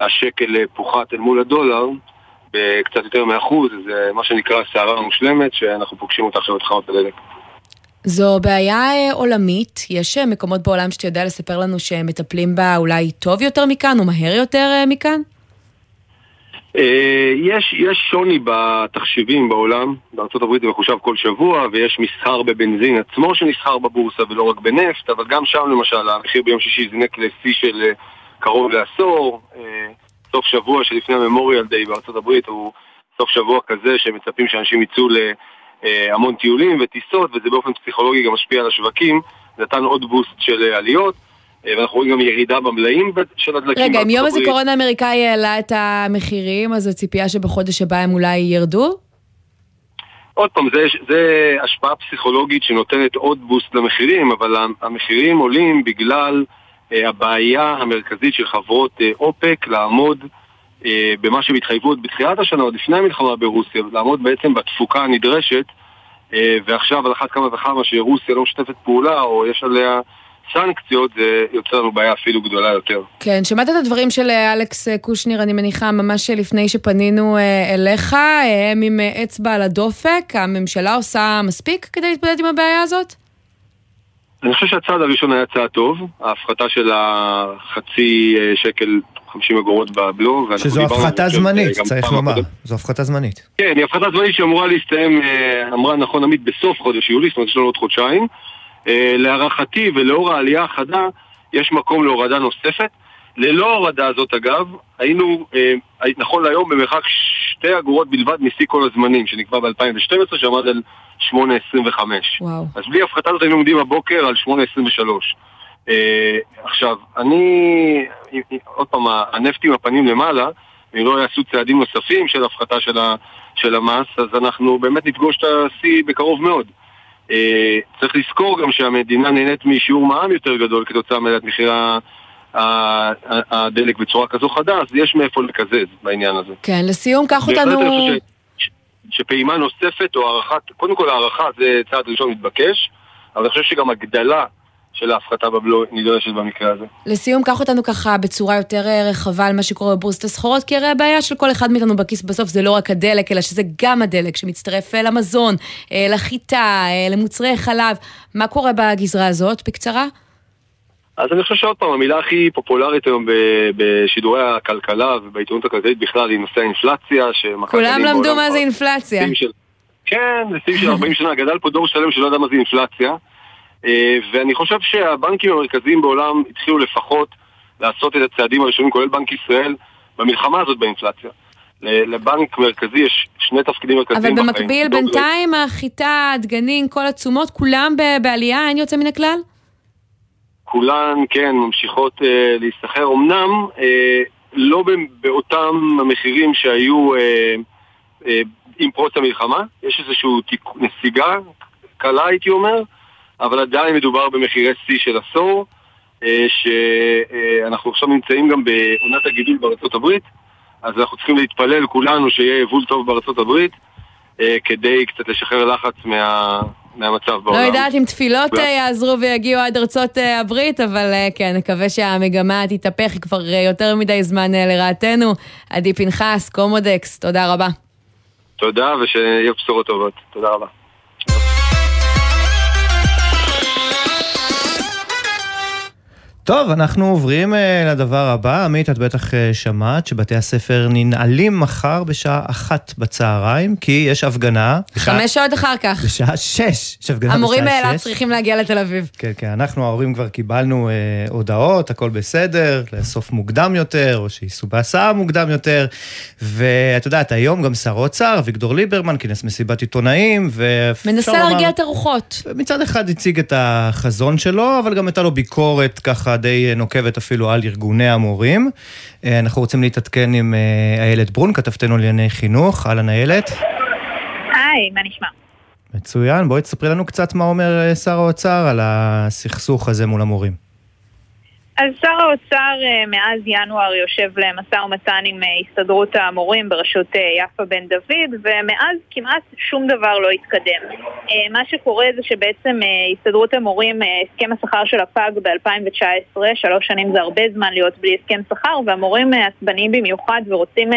השקל אה, פוחת אל מול הדולר בקצת יותר מאחוז, זה מה שנקרא סערה מושלמת, שאנחנו פוגשים אותה עכשיו בתחנות הדלק. זו בעיה אה, עולמית, יש אה, מקומות בעולם שאתה יודע לספר לנו שהם מטפלים בה אולי טוב יותר מכאן או מהר יותר אה, מכאן? יש, יש שוני בתחשיבים בעולם, בארה"ב זה מחושב כל שבוע ויש מסחר בבנזין עצמו שנסחר בבורסה ולא רק בנפט, אבל גם שם למשל המחיר ביום שישי זינק לשיא של קרוב לעשור, סוף שבוע שלפני הממוריאל דיי בארה"ב הוא סוף שבוע כזה שמצפים שאנשים יצאו להמון טיולים וטיסות וזה באופן פסיכולוגי גם משפיע על השווקים, נתן עוד בוסט של אה, עליות. אה, ואנחנו רואים גם ירידה במלאים של הדלקים רגע, אם יום. הזיכרון האמריקאי העלה את המחירים, אז הציפייה שבחודש הבא הם אולי ירדו? עוד פעם, זה, זה השפעה פסיכולוגית שנותנת עוד בוסט למחירים, אבל המחירים עולים בגלל אה, הבעיה המרכזית של חברות אה, אופק לעמוד אה, במה שהם התחייבו עוד בתחילת השנה, עוד לפני המלחמה ברוסיה, לעמוד בעצם בתפוקה הנדרשת, אה, ועכשיו על אחת כמה וכמה שרוסיה לא משתפת פעולה או יש עליה סנקציות, זה יוצר לנו בעיה אפילו גדולה יותר. כן, שמעת את הדברים של אה, אלכס אה, קושניר, אני מניחה, ממש לפני שפנינו אה, אליך, אה, הם עם אה, אצבע על הדופק, הממשלה עושה מספיק כדי להתמודד עם הבעיה הזאת? אני חושב שהצעד הראשון היה צעד טוב, ההפחתה של החצי אה, שקל 50 אגורות בבלו. שזו הפחתה זמנית, צריך לומר. הקודמת. זו הפחתה זמנית. כן, היא הפחתה זמנית שאמורה להסתיים, אה, אמרה נכון עמית, בסוף חודש יולי, זאת אומרת יש לנו עוד חודשיים. אה, להערכתי ולאור העלייה החדה, יש מקום להורדה נוספת. ללא ההורדה הזאת אגב, היינו אה, נכון להיום במרחק שתי אגורות בלבד משיא כל הזמנים, שנקבע ב-2012, שעמד על 8.25. וואו. אז בלי ההפחתה הזאת היינו עומדים הבוקר על 8.23. אה, עכשיו, אני, עוד פעם, הנפט עם הפנים למעלה, אם לא יעשו צעדים נוספים של הפחתה של, ה, של המס, אז אנחנו באמת נפגוש את השיא בקרוב מאוד. אה, צריך לזכור גם שהמדינה נהנית משיעור מע"מ יותר גדול כתוצאה מעליית מחיר ה- ה- ה- הדלק בצורה כזו חדה, אז יש מאיפה לקזז בעניין הזה. כן, לסיום, קח אותנו... שפעימה נוספת או הארכת, קודם כל הארכה זה צעד ראשון מתבקש, אבל אני חושב שגם הגדלה של ההפחתה בבלו נדרשת במקרה הזה. לסיום, קח אותנו ככה בצורה יותר אה, רחבה על מה שקורה בבורסת הסחורות, כי הרי הבעיה של כל אחד מאיתנו בכיס בסוף זה לא רק הדלק, אלא שזה גם הדלק שמצטרף אה, למזון, אה, לחיטה, למוצרי חלב. מה קורה בגזרה הזאת, בקצרה? אז אני חושב שעוד פעם, המילה הכי פופולרית היום בשידורי הכלכלה ובעיתונות הכלכלית בכלל היא נושא האינפלציה, כולם למדו מה זה אינפלציה. של- כן, זה שיאים של 40 שנה, גדל פה דור שלם שלא ידע מה זה אינפלציה. אה, ואני חושב שהבנקים המרכזיים בעולם התחילו לפחות לעשות את הצעדים הראשונים, כולל בנק ישראל, במלחמה הזאת באינפלציה. לבנק מרכזי יש שני תפקידים אבל מרכזיים בחיים. במקביל, לדאוג ל- בינתיים החיטה, הדגנים, כל התשומות, כולם בעלייה, אין יוצא מן הכלל? כולן, כן, ממשיכות אה, להיסחר. אמנם אה, לא באותם המחירים שהיו אה, אה, עם פרוץ המלחמה, יש איזושהי נסיגה קלה הייתי אומר, אבל עדיין מדובר במחירי שיא של עשור, אה, שאנחנו עכשיו נמצאים גם בעונת הגידול בארצות הברית, אז אנחנו צריכים להתפלל כולנו שיהיה יבול טוב בארצות הברית, אה, כדי קצת לשחרר לחץ מה, מהמצב לא בעולם. יודעת אם תפילות אה, יעזרו ויגיעו עד ארצות הברית, אבל כן, נקווה שהמגמה תתהפך, היא כבר יותר מדי זמן לרעתנו. עדי פנחס, קומודקס, תודה רבה. תודה ושיהיו בשורות טובות. תודה רבה. טוב, אנחנו עוברים אה, לדבר הבא. עמית, את בטח אה, שמעת שבתי הספר ננעלים מחר בשעה אחת בצהריים, כי יש הפגנה. חמש שעות אחר כך. בשעה שש. יש הפגנה בשעה שש. המורים מאילת צריכים להגיע לתל אביב. כן, כן, אנחנו ההורים כבר קיבלנו אה, הודעות, הכל בסדר, לאסוף מוקדם יותר, או שייסעו בהסעה מוקדם יותר. ואת יודעת, היום גם שר האוצר, אביגדור ליברמן, כינס מסיבת עיתונאים, ואפשר מנסה לומר- להרגיע את הרוחות. מצד אחד הציג את החזון שלו, אבל גם הייתה לו ביקורת ככה די נוקבת אפילו על ארגוני המורים. אה, אנחנו רוצים להתעדכן עם אה, איילת ברון, כתבתנו לענייני חינוך. אהלן איילת. היי, מה נשמע? מצוין, בואי תספרי לנו קצת מה אומר אה, שר האוצר על הסכסוך הזה מול המורים. אז שר האוצר אה, מאז ינואר יושב למשא ומתן עם אה, הסתדרות המורים בראשות אה, יפה בן דוד ומאז כמעט שום דבר לא התקדם. מה שקורה זה שבעצם הסתדרות המורים, הסכם השכר שלה פג ב-2019, שלוש שנים זה הרבה זמן להיות בלי הסכם שכר והמורים עצבניים במיוחד ורוצים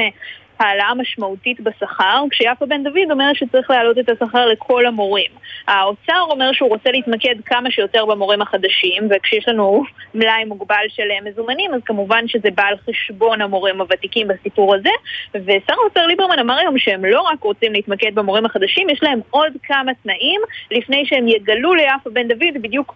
העלאה משמעותית בשכר, כשיפה בן דוד אומרת שצריך להעלות את השכר לכל המורים. האוצר אומר שהוא רוצה להתמקד כמה שיותר במורים החדשים, וכשיש לנו מלאי מוגבל של מזומנים, אז כמובן שזה בא על חשבון המורים הוותיקים בסיפור הזה, ושר האוצר ליברמן אמר היום שהם לא רק רוצים להתמקד במורים החדשים, יש להם עוד כמה תנאים לפני שהם יגלו ליפה בן דוד בדיוק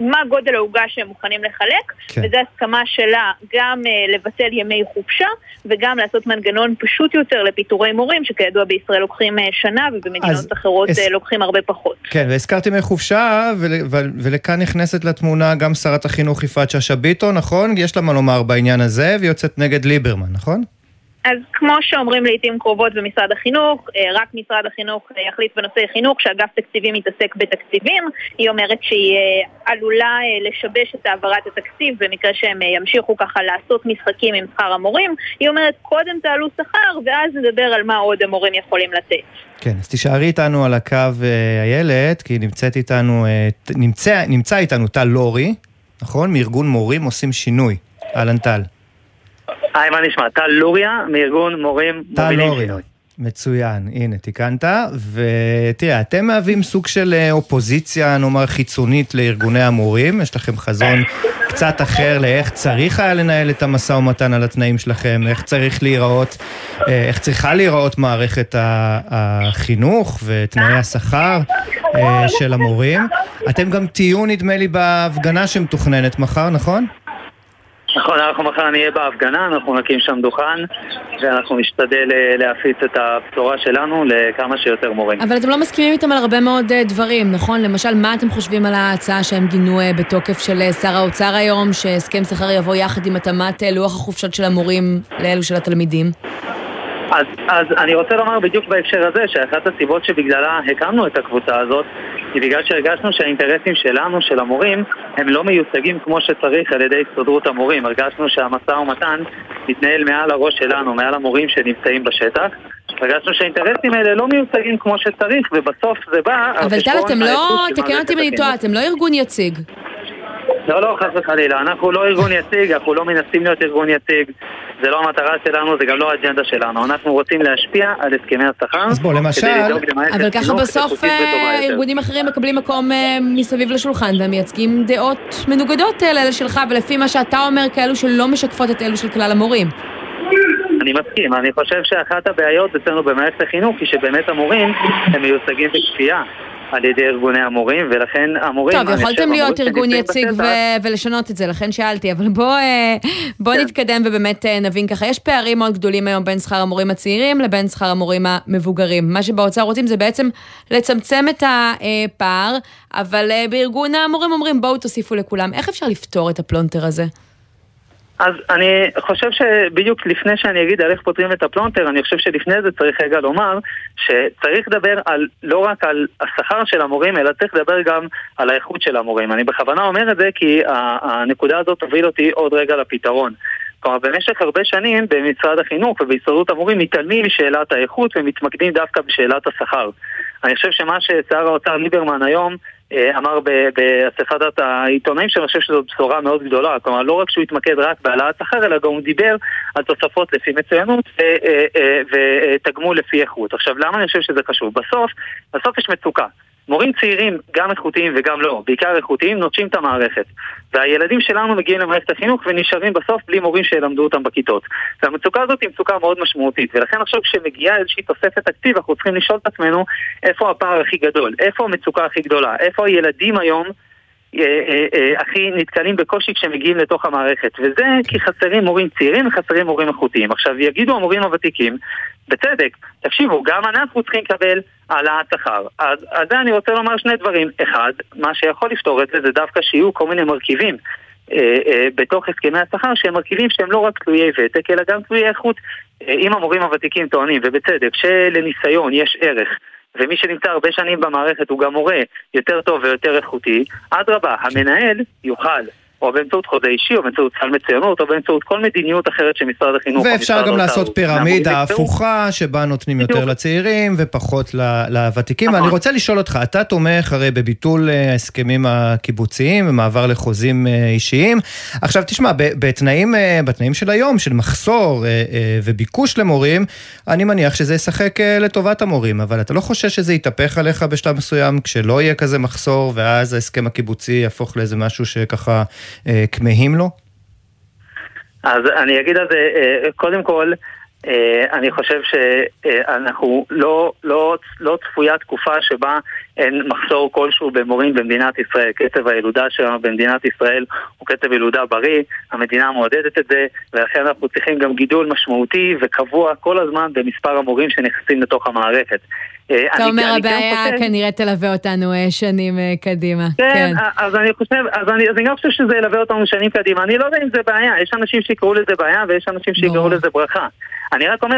מה גודל העוגה שהם מוכנים לחלק, כן. וזו הסכמה שלה גם uh, לבטל ימי חופשה וגם לעשות מנגנון פשוט יותר לפיטורי מורים, שכידוע בישראל לוקחים uh, שנה ובמדינות אחרות אס... uh, לוקחים הרבה פחות. כן, והזכרתי ימי חופשה, ול... ול... ולכאן נכנסת לתמונה גם שרת החינוך יפעת שאשא ביטון, נכון? יש לה מה לומר בעניין הזה, והיא יוצאת נגד ליברמן, נכון? אז כמו שאומרים לעיתים קרובות במשרד החינוך, אה, רק משרד החינוך אה, יחליט בנושא חינוך, שאגף תקציבים יתעסק בתקציבים. היא אומרת שהיא אה, עלולה לשבש את העברת התקציב במקרה שהם ימשיכו ככה לעשות משחקים עם שכר המורים. היא אומרת, קודם תעלו שכר, ואז נדבר על מה עוד המורים יכולים לתת. כן, אז תישארי איתנו על הקו איילת, כי נמצאת איתנו, נמצא, נמצא איתנו טל לורי, נכון? מארגון מורים עושים שינוי. אהלן טל. היי, מה נשמע? טל לוריה, מארגון מורים מובילים שינוי. מצוין, הנה, תיקנת. ותראה, אתם מהווים סוג של אה, אופוזיציה, נאמר, חיצונית לארגוני המורים. יש לכם חזון קצת אחר לאיך צריך היה לנהל את המשא ומתן על התנאים שלכם, איך צריך להיראות, אה, איך צריכה להיראות מערכת החינוך ותנאי השכר אה, של המורים. אתם גם תהיו, נדמה לי, בהפגנה שמתוכננת מחר, נכון? נכון, אנחנו מחר נהיה בהפגנה, אנחנו נקים שם דוכן ואנחנו נשתדל אה, להפיץ את הבשורה שלנו לכמה שיותר מורים. אבל אתם לא מסכימים איתם על הרבה מאוד אה, דברים, נכון? למשל, מה אתם חושבים על ההצעה שהם גינו אה, בתוקף של שר האוצר היום, שהסכם שכר יבוא יחד עם התאמת לוח החופשות של המורים לאלו של התלמידים? אז, אז אני רוצה לומר בדיוק בהקשר הזה שאחת הסיבות שבגללה הקמנו את הקבוצה הזאת היא בגלל שהרגשנו שהאינטרסים שלנו, של המורים, הם לא מיוצגים כמו שצריך על ידי הסתדרות המורים. הרגשנו שהמשא ומתן מתנהל מעל הראש שלנו, מעל המורים שנמצאים בשטח. הרגשנו שהאינטרסים האלה לא מיוצגים כמו שצריך, ובסוף זה בא... אבל טל, אתם לא, תקן אותי אם אני טועה, אתם לא ארגון יציג. לא, לא, חס וחלילה. אנחנו לא ארגון יציג, אנחנו לא מנסים להיות ארגון יציג. זה לא המטרה שלנו, זה גם לא האג'נדה שלנו. אנחנו רוצים להשפיע על הסכמי השכר. אז בוא, למשל... אבל ככה בסוף אה, ארגונים אחרים מקבלים מקום אה, מסביב לשולחן והם מייצגים דעות מנוגדות אה, לאלה שלך, ולפי מה שאתה אומר, כאלו שלא משקפות את אלו של כלל המורים. אני מסכים, אני חושב שאחת הבעיות אצלנו במערכת החינוך היא שבאמת המורים הם מיוצגים בכפייה. על ידי ארגוני המורים, ולכן המורים... טוב, יכולתם להיות ארגון יציג ו- ולשנות את זה, לכן שאלתי, אבל בוא, אה, בוא כן. נתקדם ובאמת אה, נבין ככה. יש פערים מאוד גדולים היום בין שכר המורים הצעירים לבין שכר המורים המבוגרים. מה שבאוצר רוצים זה בעצם לצמצם את הפער, אבל אה, בארגון המורים אומרים בואו תוסיפו לכולם. איך אפשר לפתור את הפלונטר הזה? אז אני חושב שבדיוק לפני שאני אגיד על איך פותרים את הפלונטר, אני חושב שלפני זה צריך רגע לומר שצריך לדבר על, לא רק על השכר של המורים, אלא צריך לדבר גם על האיכות של המורים. אני בכוונה אומר את זה כי הנקודה הזאת תוביל אותי עוד רגע לפתרון. כלומר, במשך הרבה שנים במשרד החינוך ובהסתדרות המורים מתעלמים משאלת האיכות ומתמקדים דווקא בשאלת השכר. אני חושב שמה ששר האוצר ליברמן היום אמר באספת העיתונאים שאני חושב שזו בשורה מאוד גדולה. כלומר, לא רק שהוא התמקד רק בהעלאת שכר, אלא גם הוא דיבר על תוספות לפי מצוינות אה, אה, ותגמול לפי איכות. עכשיו, למה אני חושב שזה חשוב? בסוף, בסוף יש מצוקה. מורים צעירים, גם איכותיים וגם לא, בעיקר איכותיים, נוטשים את המערכת. והילדים שלנו מגיעים למערכת החינוך ונשארים בסוף בלי מורים שילמדו אותם בכיתות. והמצוקה הזאת היא מצוקה מאוד משמעותית, ולכן עכשיו כשמגיעה איזושהי תוספת תקציב, אנחנו צריכים לשאול את עצמנו איפה הפער הכי גדול, איפה המצוקה הכי גדולה, איפה הילדים היום אה, אה, אה, הכי נתקלים בקושי כשהם מגיעים לתוך המערכת וזה כי חסרים מורים צעירים וחסרים מורים איכותיים. עכשיו יגידו המורים הוותיקים, בצדק, תקשיבו, גם אנחנו צריכים לקבל העלאת שכר. אז על זה אני רוצה לומר שני דברים. אחד, מה שיכול לפתור את זה זה דווקא שיהיו כל מיני מרכיבים אה, אה, בתוך הסכמי השכר שהם מרכיבים שהם לא רק תלויי ותק אלא גם תלויי איכות. אה, אם המורים הוותיקים טוענים, ובצדק, שלניסיון יש ערך ומי שנמצא הרבה שנים במערכת הוא גם מורה יותר טוב ויותר איכותי, אדרבה, המנהל יוכל או באמצעות חוזה אישי, או באמצעות סל מצוינות, או באמצעות כל מדיניות אחרת שמשרד החינוך... ואפשר גם לעשות פירמידה הפוכה, שבה נותנים יותר לצעירים ופחות לוותיקים. ואני רוצה לשאול אותך, אתה תומך הרי בביטול אה, ההסכמים הקיבוציים ומעבר לחוזים אה, אישיים. עכשיו תשמע, בתנאים, אה, בתנאים של היום, של מחסור וביקוש למורים, אני מניח שזה ישחק לטובת המורים, אבל אתה לא חושש שזה יתהפך עליך בשלב מסוים, כשלא יהיה כזה מחסור, ואז ההסכם הקיבוצי יהפוך לאיזה משהו שככה כמהים לו? אז אני אגיד על זה, קודם כל, אה, אני חושב שאנחנו לא, לא, לא צפויה תקופה שבה אין מחסור כלשהו במורים במדינת ישראל. קצב הילודה שלנו במדינת ישראל הוא קצב ילודה בריא, המדינה מעודדת את זה, ולכן אנחנו צריכים גם גידול משמעותי וקבוע כל הזמן במספר המורים שנכנסים לתוך המערכת. אה, אתה אומר הבעיה כנראה תלווה אותנו אה, שנים קדימה. כן, כן. אז אני חושב, אז אני, אז אני גם חושב שזה ילווה אותנו שנים קדימה. אני לא יודע אם זה בעיה, יש אנשים שיקראו לזה בעיה ויש אנשים שיקראו לזה ברכה. אני רק אומר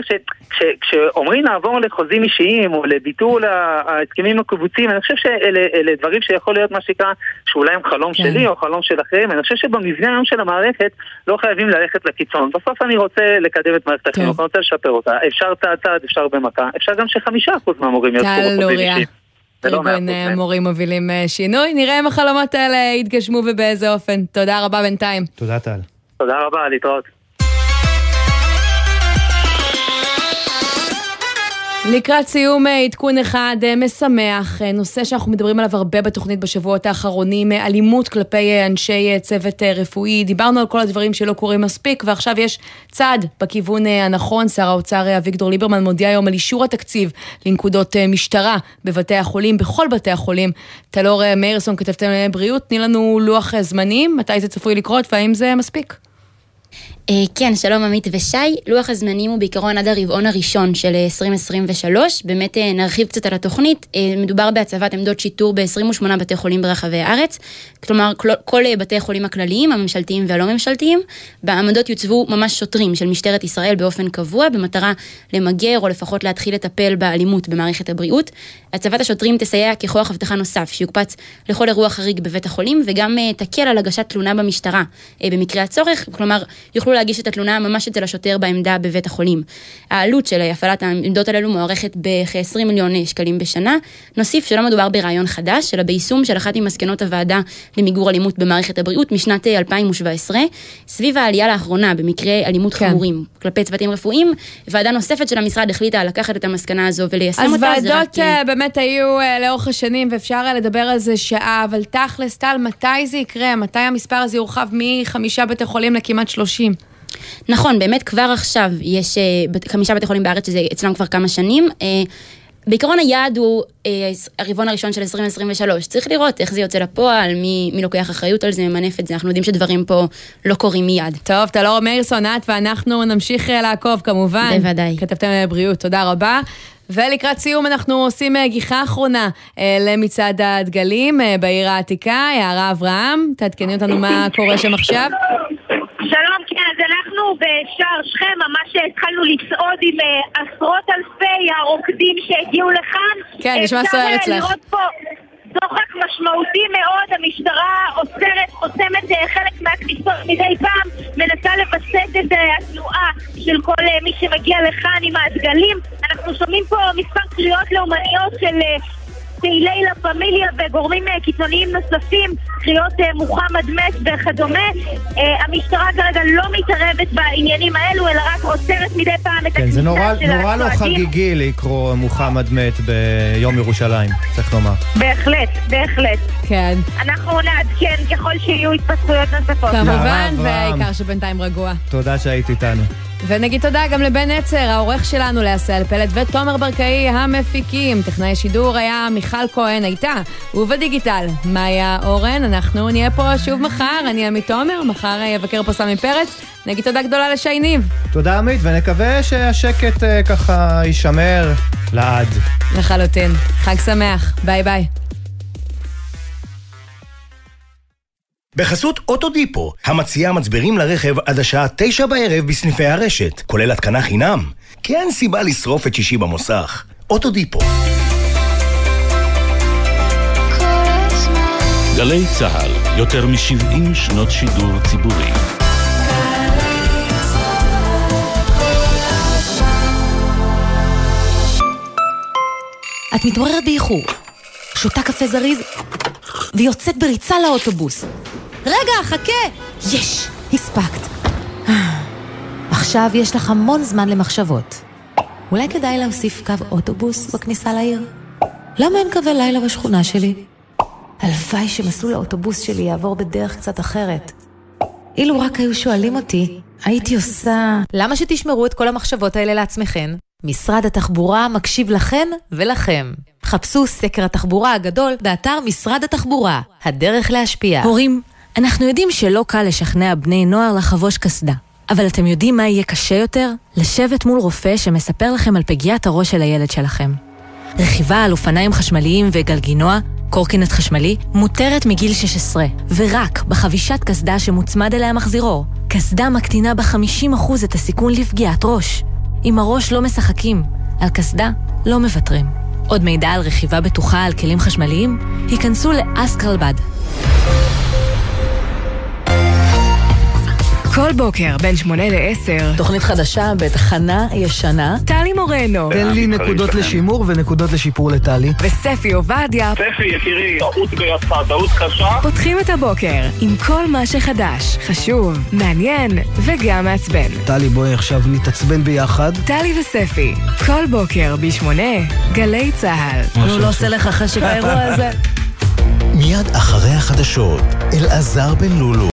שכשאומרים לעבור לחוזים אישיים או לביטול ההסכמים הקיבוציים, אני חושב שאלה דברים שיכול להיות מה שנקרא, שאולי הם חלום כן. שלי או חלום של אחרים, אני חושב שבמבנה היום של המערכת לא חייבים ללכת לקיצון. בסוף אני רוצה לקדם את מערכת החינוך, אני רוצה לשפר אותה. אפשר צעד צעד, אפשר במכה, אפשר גם שחמישה אחוז מהמורים יעשו בחוזים אישיים. ארגון מורים מובילים אה, שינוי, נראה אם החלומות האלה יתגשמו ובאיזה אופן. תודה רבה בינתיים. תודה טל. תודה רבה, להתראות. לקראת סיום אה, עדכון אחד אה, משמח, אה, נושא שאנחנו מדברים עליו הרבה בתוכנית בשבועות האחרונים, אלימות כלפי אנשי צוות רפואי. דיברנו על כל הדברים שלא קורים מספיק, ועכשיו יש צעד בכיוון הנכון. שר האוצר אביגדור ליברמן מודיע היום על אישור התקציב לנקודות משטרה בבתי החולים, בכל בתי החולים. טלור מאירסון, כתבתם בריאות, תני לנו לוח זמנים, מתי זה צפוי לקרות והאם זה מספיק? אה, כן, שלום עמית ושי. לוח הזמנים הוא בעיקרון עד הרבעון הראשון של 2023. באמת אה, נרחיב קצת על התוכנית. אה, מדובר בהצבת עמדות שיטור ב-28 בתי חולים ברחבי הארץ. כלומר, כל בתי החולים הכלליים, הממשלתיים והלא ממשלתיים. בעמדות יוצבו ממש שוטרים של משטרת ישראל באופן קבוע, במטרה למגר או לפחות להתחיל לטפל באלימות במערכת הבריאות. הצבת השוטרים תסייע ככוח אבטחה נוסף, שיוקפץ לכל אירוע חריג בבית החולים, וגם תקל על הגשת תלונה במשטרה במקרה הצורך. כלומר, יוכלו להגיש את התלונה ממש אצל השוטר בעמדה בבית החולים. העלות של הפעלת העמדות הללו מוערכת בכ-20 מיליון שקלים בשנה. נוסיף שלא מדובר ברעיון חדש, אלא ביישום של אחת ממסקנות הוועדה למיגור אלימות במערכת הבריאות משנת 2017. סביב העלייה לאחרונה במקרי אלימות כן. חמורים כלפי צוותים רפואיים, ועדה נוספת של המשרד החליטה לקחת את המסקנה הזו וליישם אותה. אז ועדות רק... באמת היו אה, לאורך השנים, ואפשר היה לדבר על זה שעה, אבל תכלס, טל, מתי זה יקרה? מתי המספר הזה יורחב מחמישה בתי חולים לכמעט שלושים? נכון, באמת כבר עכשיו יש אה, חמישה בתי חולים בארץ שזה אצלם כבר כמה שנים. אה, בעיקרון היעד הוא אה, הרבעון הראשון של 2023. צריך לראות איך זה יוצא לפועל, מי, מי לוקח אחריות על זה, ממנף את זה. אנחנו יודעים שדברים פה לא קורים מיד. טוב, טלור מאירסון, את ואנחנו נמשיך לעקוב כמובן. בוודאי. כתבתם בריאות, תודה רבה. ולקראת סיום אנחנו עושים גיחה אחרונה למצעד הדגלים בעיר העתיקה, יערה אברהם, תעדכני אותנו מה קורה שם עכשיו. שלום, כן, אז אנחנו בשער שכם ממש התחלנו לצעוד עם uh, עשרות אלפי הרוקדים שהגיעו לכאן. כן, נשמע סוער אצלך. דוחק משמעותי מאוד, המשטרה אוסרת, חוסמת חלק מהכניסות מדי פעם, מנסה לווסת את התנועה של כל מי שמגיע לכאן עם הדגלים. אנחנו שומעים פה מספר קריאות לאומניות של... פעילי לה פמיליה וגורמים אה, קיצוניים נוספים, קריאות אה, מוחמד מת וכדומה. אה, המשטרה כרגע לא מתערבת בעניינים האלו, אלא רק עוצרת מדי פעם את כן, הכניסה של הצועדים. זה נורא לא חגיגי לקרוא מוחמד מת ביום ירושלים, צריך לומר. בהחלט, בהחלט. כן. אנחנו נעדכן ככל שיהיו התפתחויות נוספות. כמובן, והעיקר שבינתיים רגוע. תודה שהיית איתנו. ונגיד תודה גם לבן עצר, העורך שלנו לעשהאל פלט, ותומר ברקאי המפיקים. טכנאי שידור היה מיכל כהן הייתה, ובדיגיטל, מאיה אורן. אנחנו נהיה פה שוב מחר, אני עמית תומר, מחר יבקר פה סמי פרץ. נגיד תודה גדולה לשי ניב. תודה עמית, ונקווה שהשקט uh, ככה יישמר לעד. לחלוטין. חג שמח, ביי ביי. בחסות אוטודיפו, המציעה מצברים לרכב עד השעה תשע בערב בסניפי הרשת, כולל התקנה חינם. כי אין סיבה לשרוף את שישי במוסך. אוטודיפו. גלי צה"ל יותר מ-70 שנות שידור ציבורי. את מתעוררת באיחור, שותה קפה זריז ויוצאת בריצה לאוטובוס. רגע, חכה! יש! הספקת. עכשיו יש לך המון זמן למחשבות. אולי כדאי להוסיף קו אוטובוס בכניסה לעיר? למה אין קווי לילה בשכונה שלי? הלוואי שמסלול האוטובוס שלי יעבור בדרך קצת אחרת. אילו רק היו שואלים אותי, הייתי עושה... למה שתשמרו את כל המחשבות האלה לעצמכם? משרד התחבורה מקשיב לכן ולכם. חפשו סקר התחבורה הגדול באתר משרד התחבורה, הדרך להשפיע. הורים, אנחנו יודעים שלא קל לשכנע בני נוער לחבוש קסדה. אבל אתם יודעים מה יהיה קשה יותר? לשבת מול רופא שמספר לכם על פגיעת הראש של הילד שלכם. רכיבה על אופניים חשמליים וגלגינוע, קורקינט חשמלי, מותרת מגיל 16, ורק בחבישת קסדה שמוצמד אליה מחזירור. קסדה מקטינה ב-50% את הסיכון לפגיעת ראש. עם הראש לא משחקים, על קסדה לא מוותרים. עוד מידע על רכיבה בטוחה על כלים חשמליים? היכנסו לאסקרלבד. כל בוקר בין שמונה לעשר. תוכנית חדשה בתחנה ישנה. טלי מורנו. תן לי נקודות לשימור ונקודות לשיפור לטלי. וספי עובדיה. ספי, יקירי, טעות גסה, טעות קשה. פותחים את הבוקר עם כל מה שחדש, חשוב, מעניין וגם מעצבן. טלי, בואי עכשיו נתעצבן ביחד. טלי וספי, כל בוקר בשמונה, גלי צהל. נו, לא עושה לך חשק האירוע הזה. מיד אחרי החדשות, אלעזר בן לולו.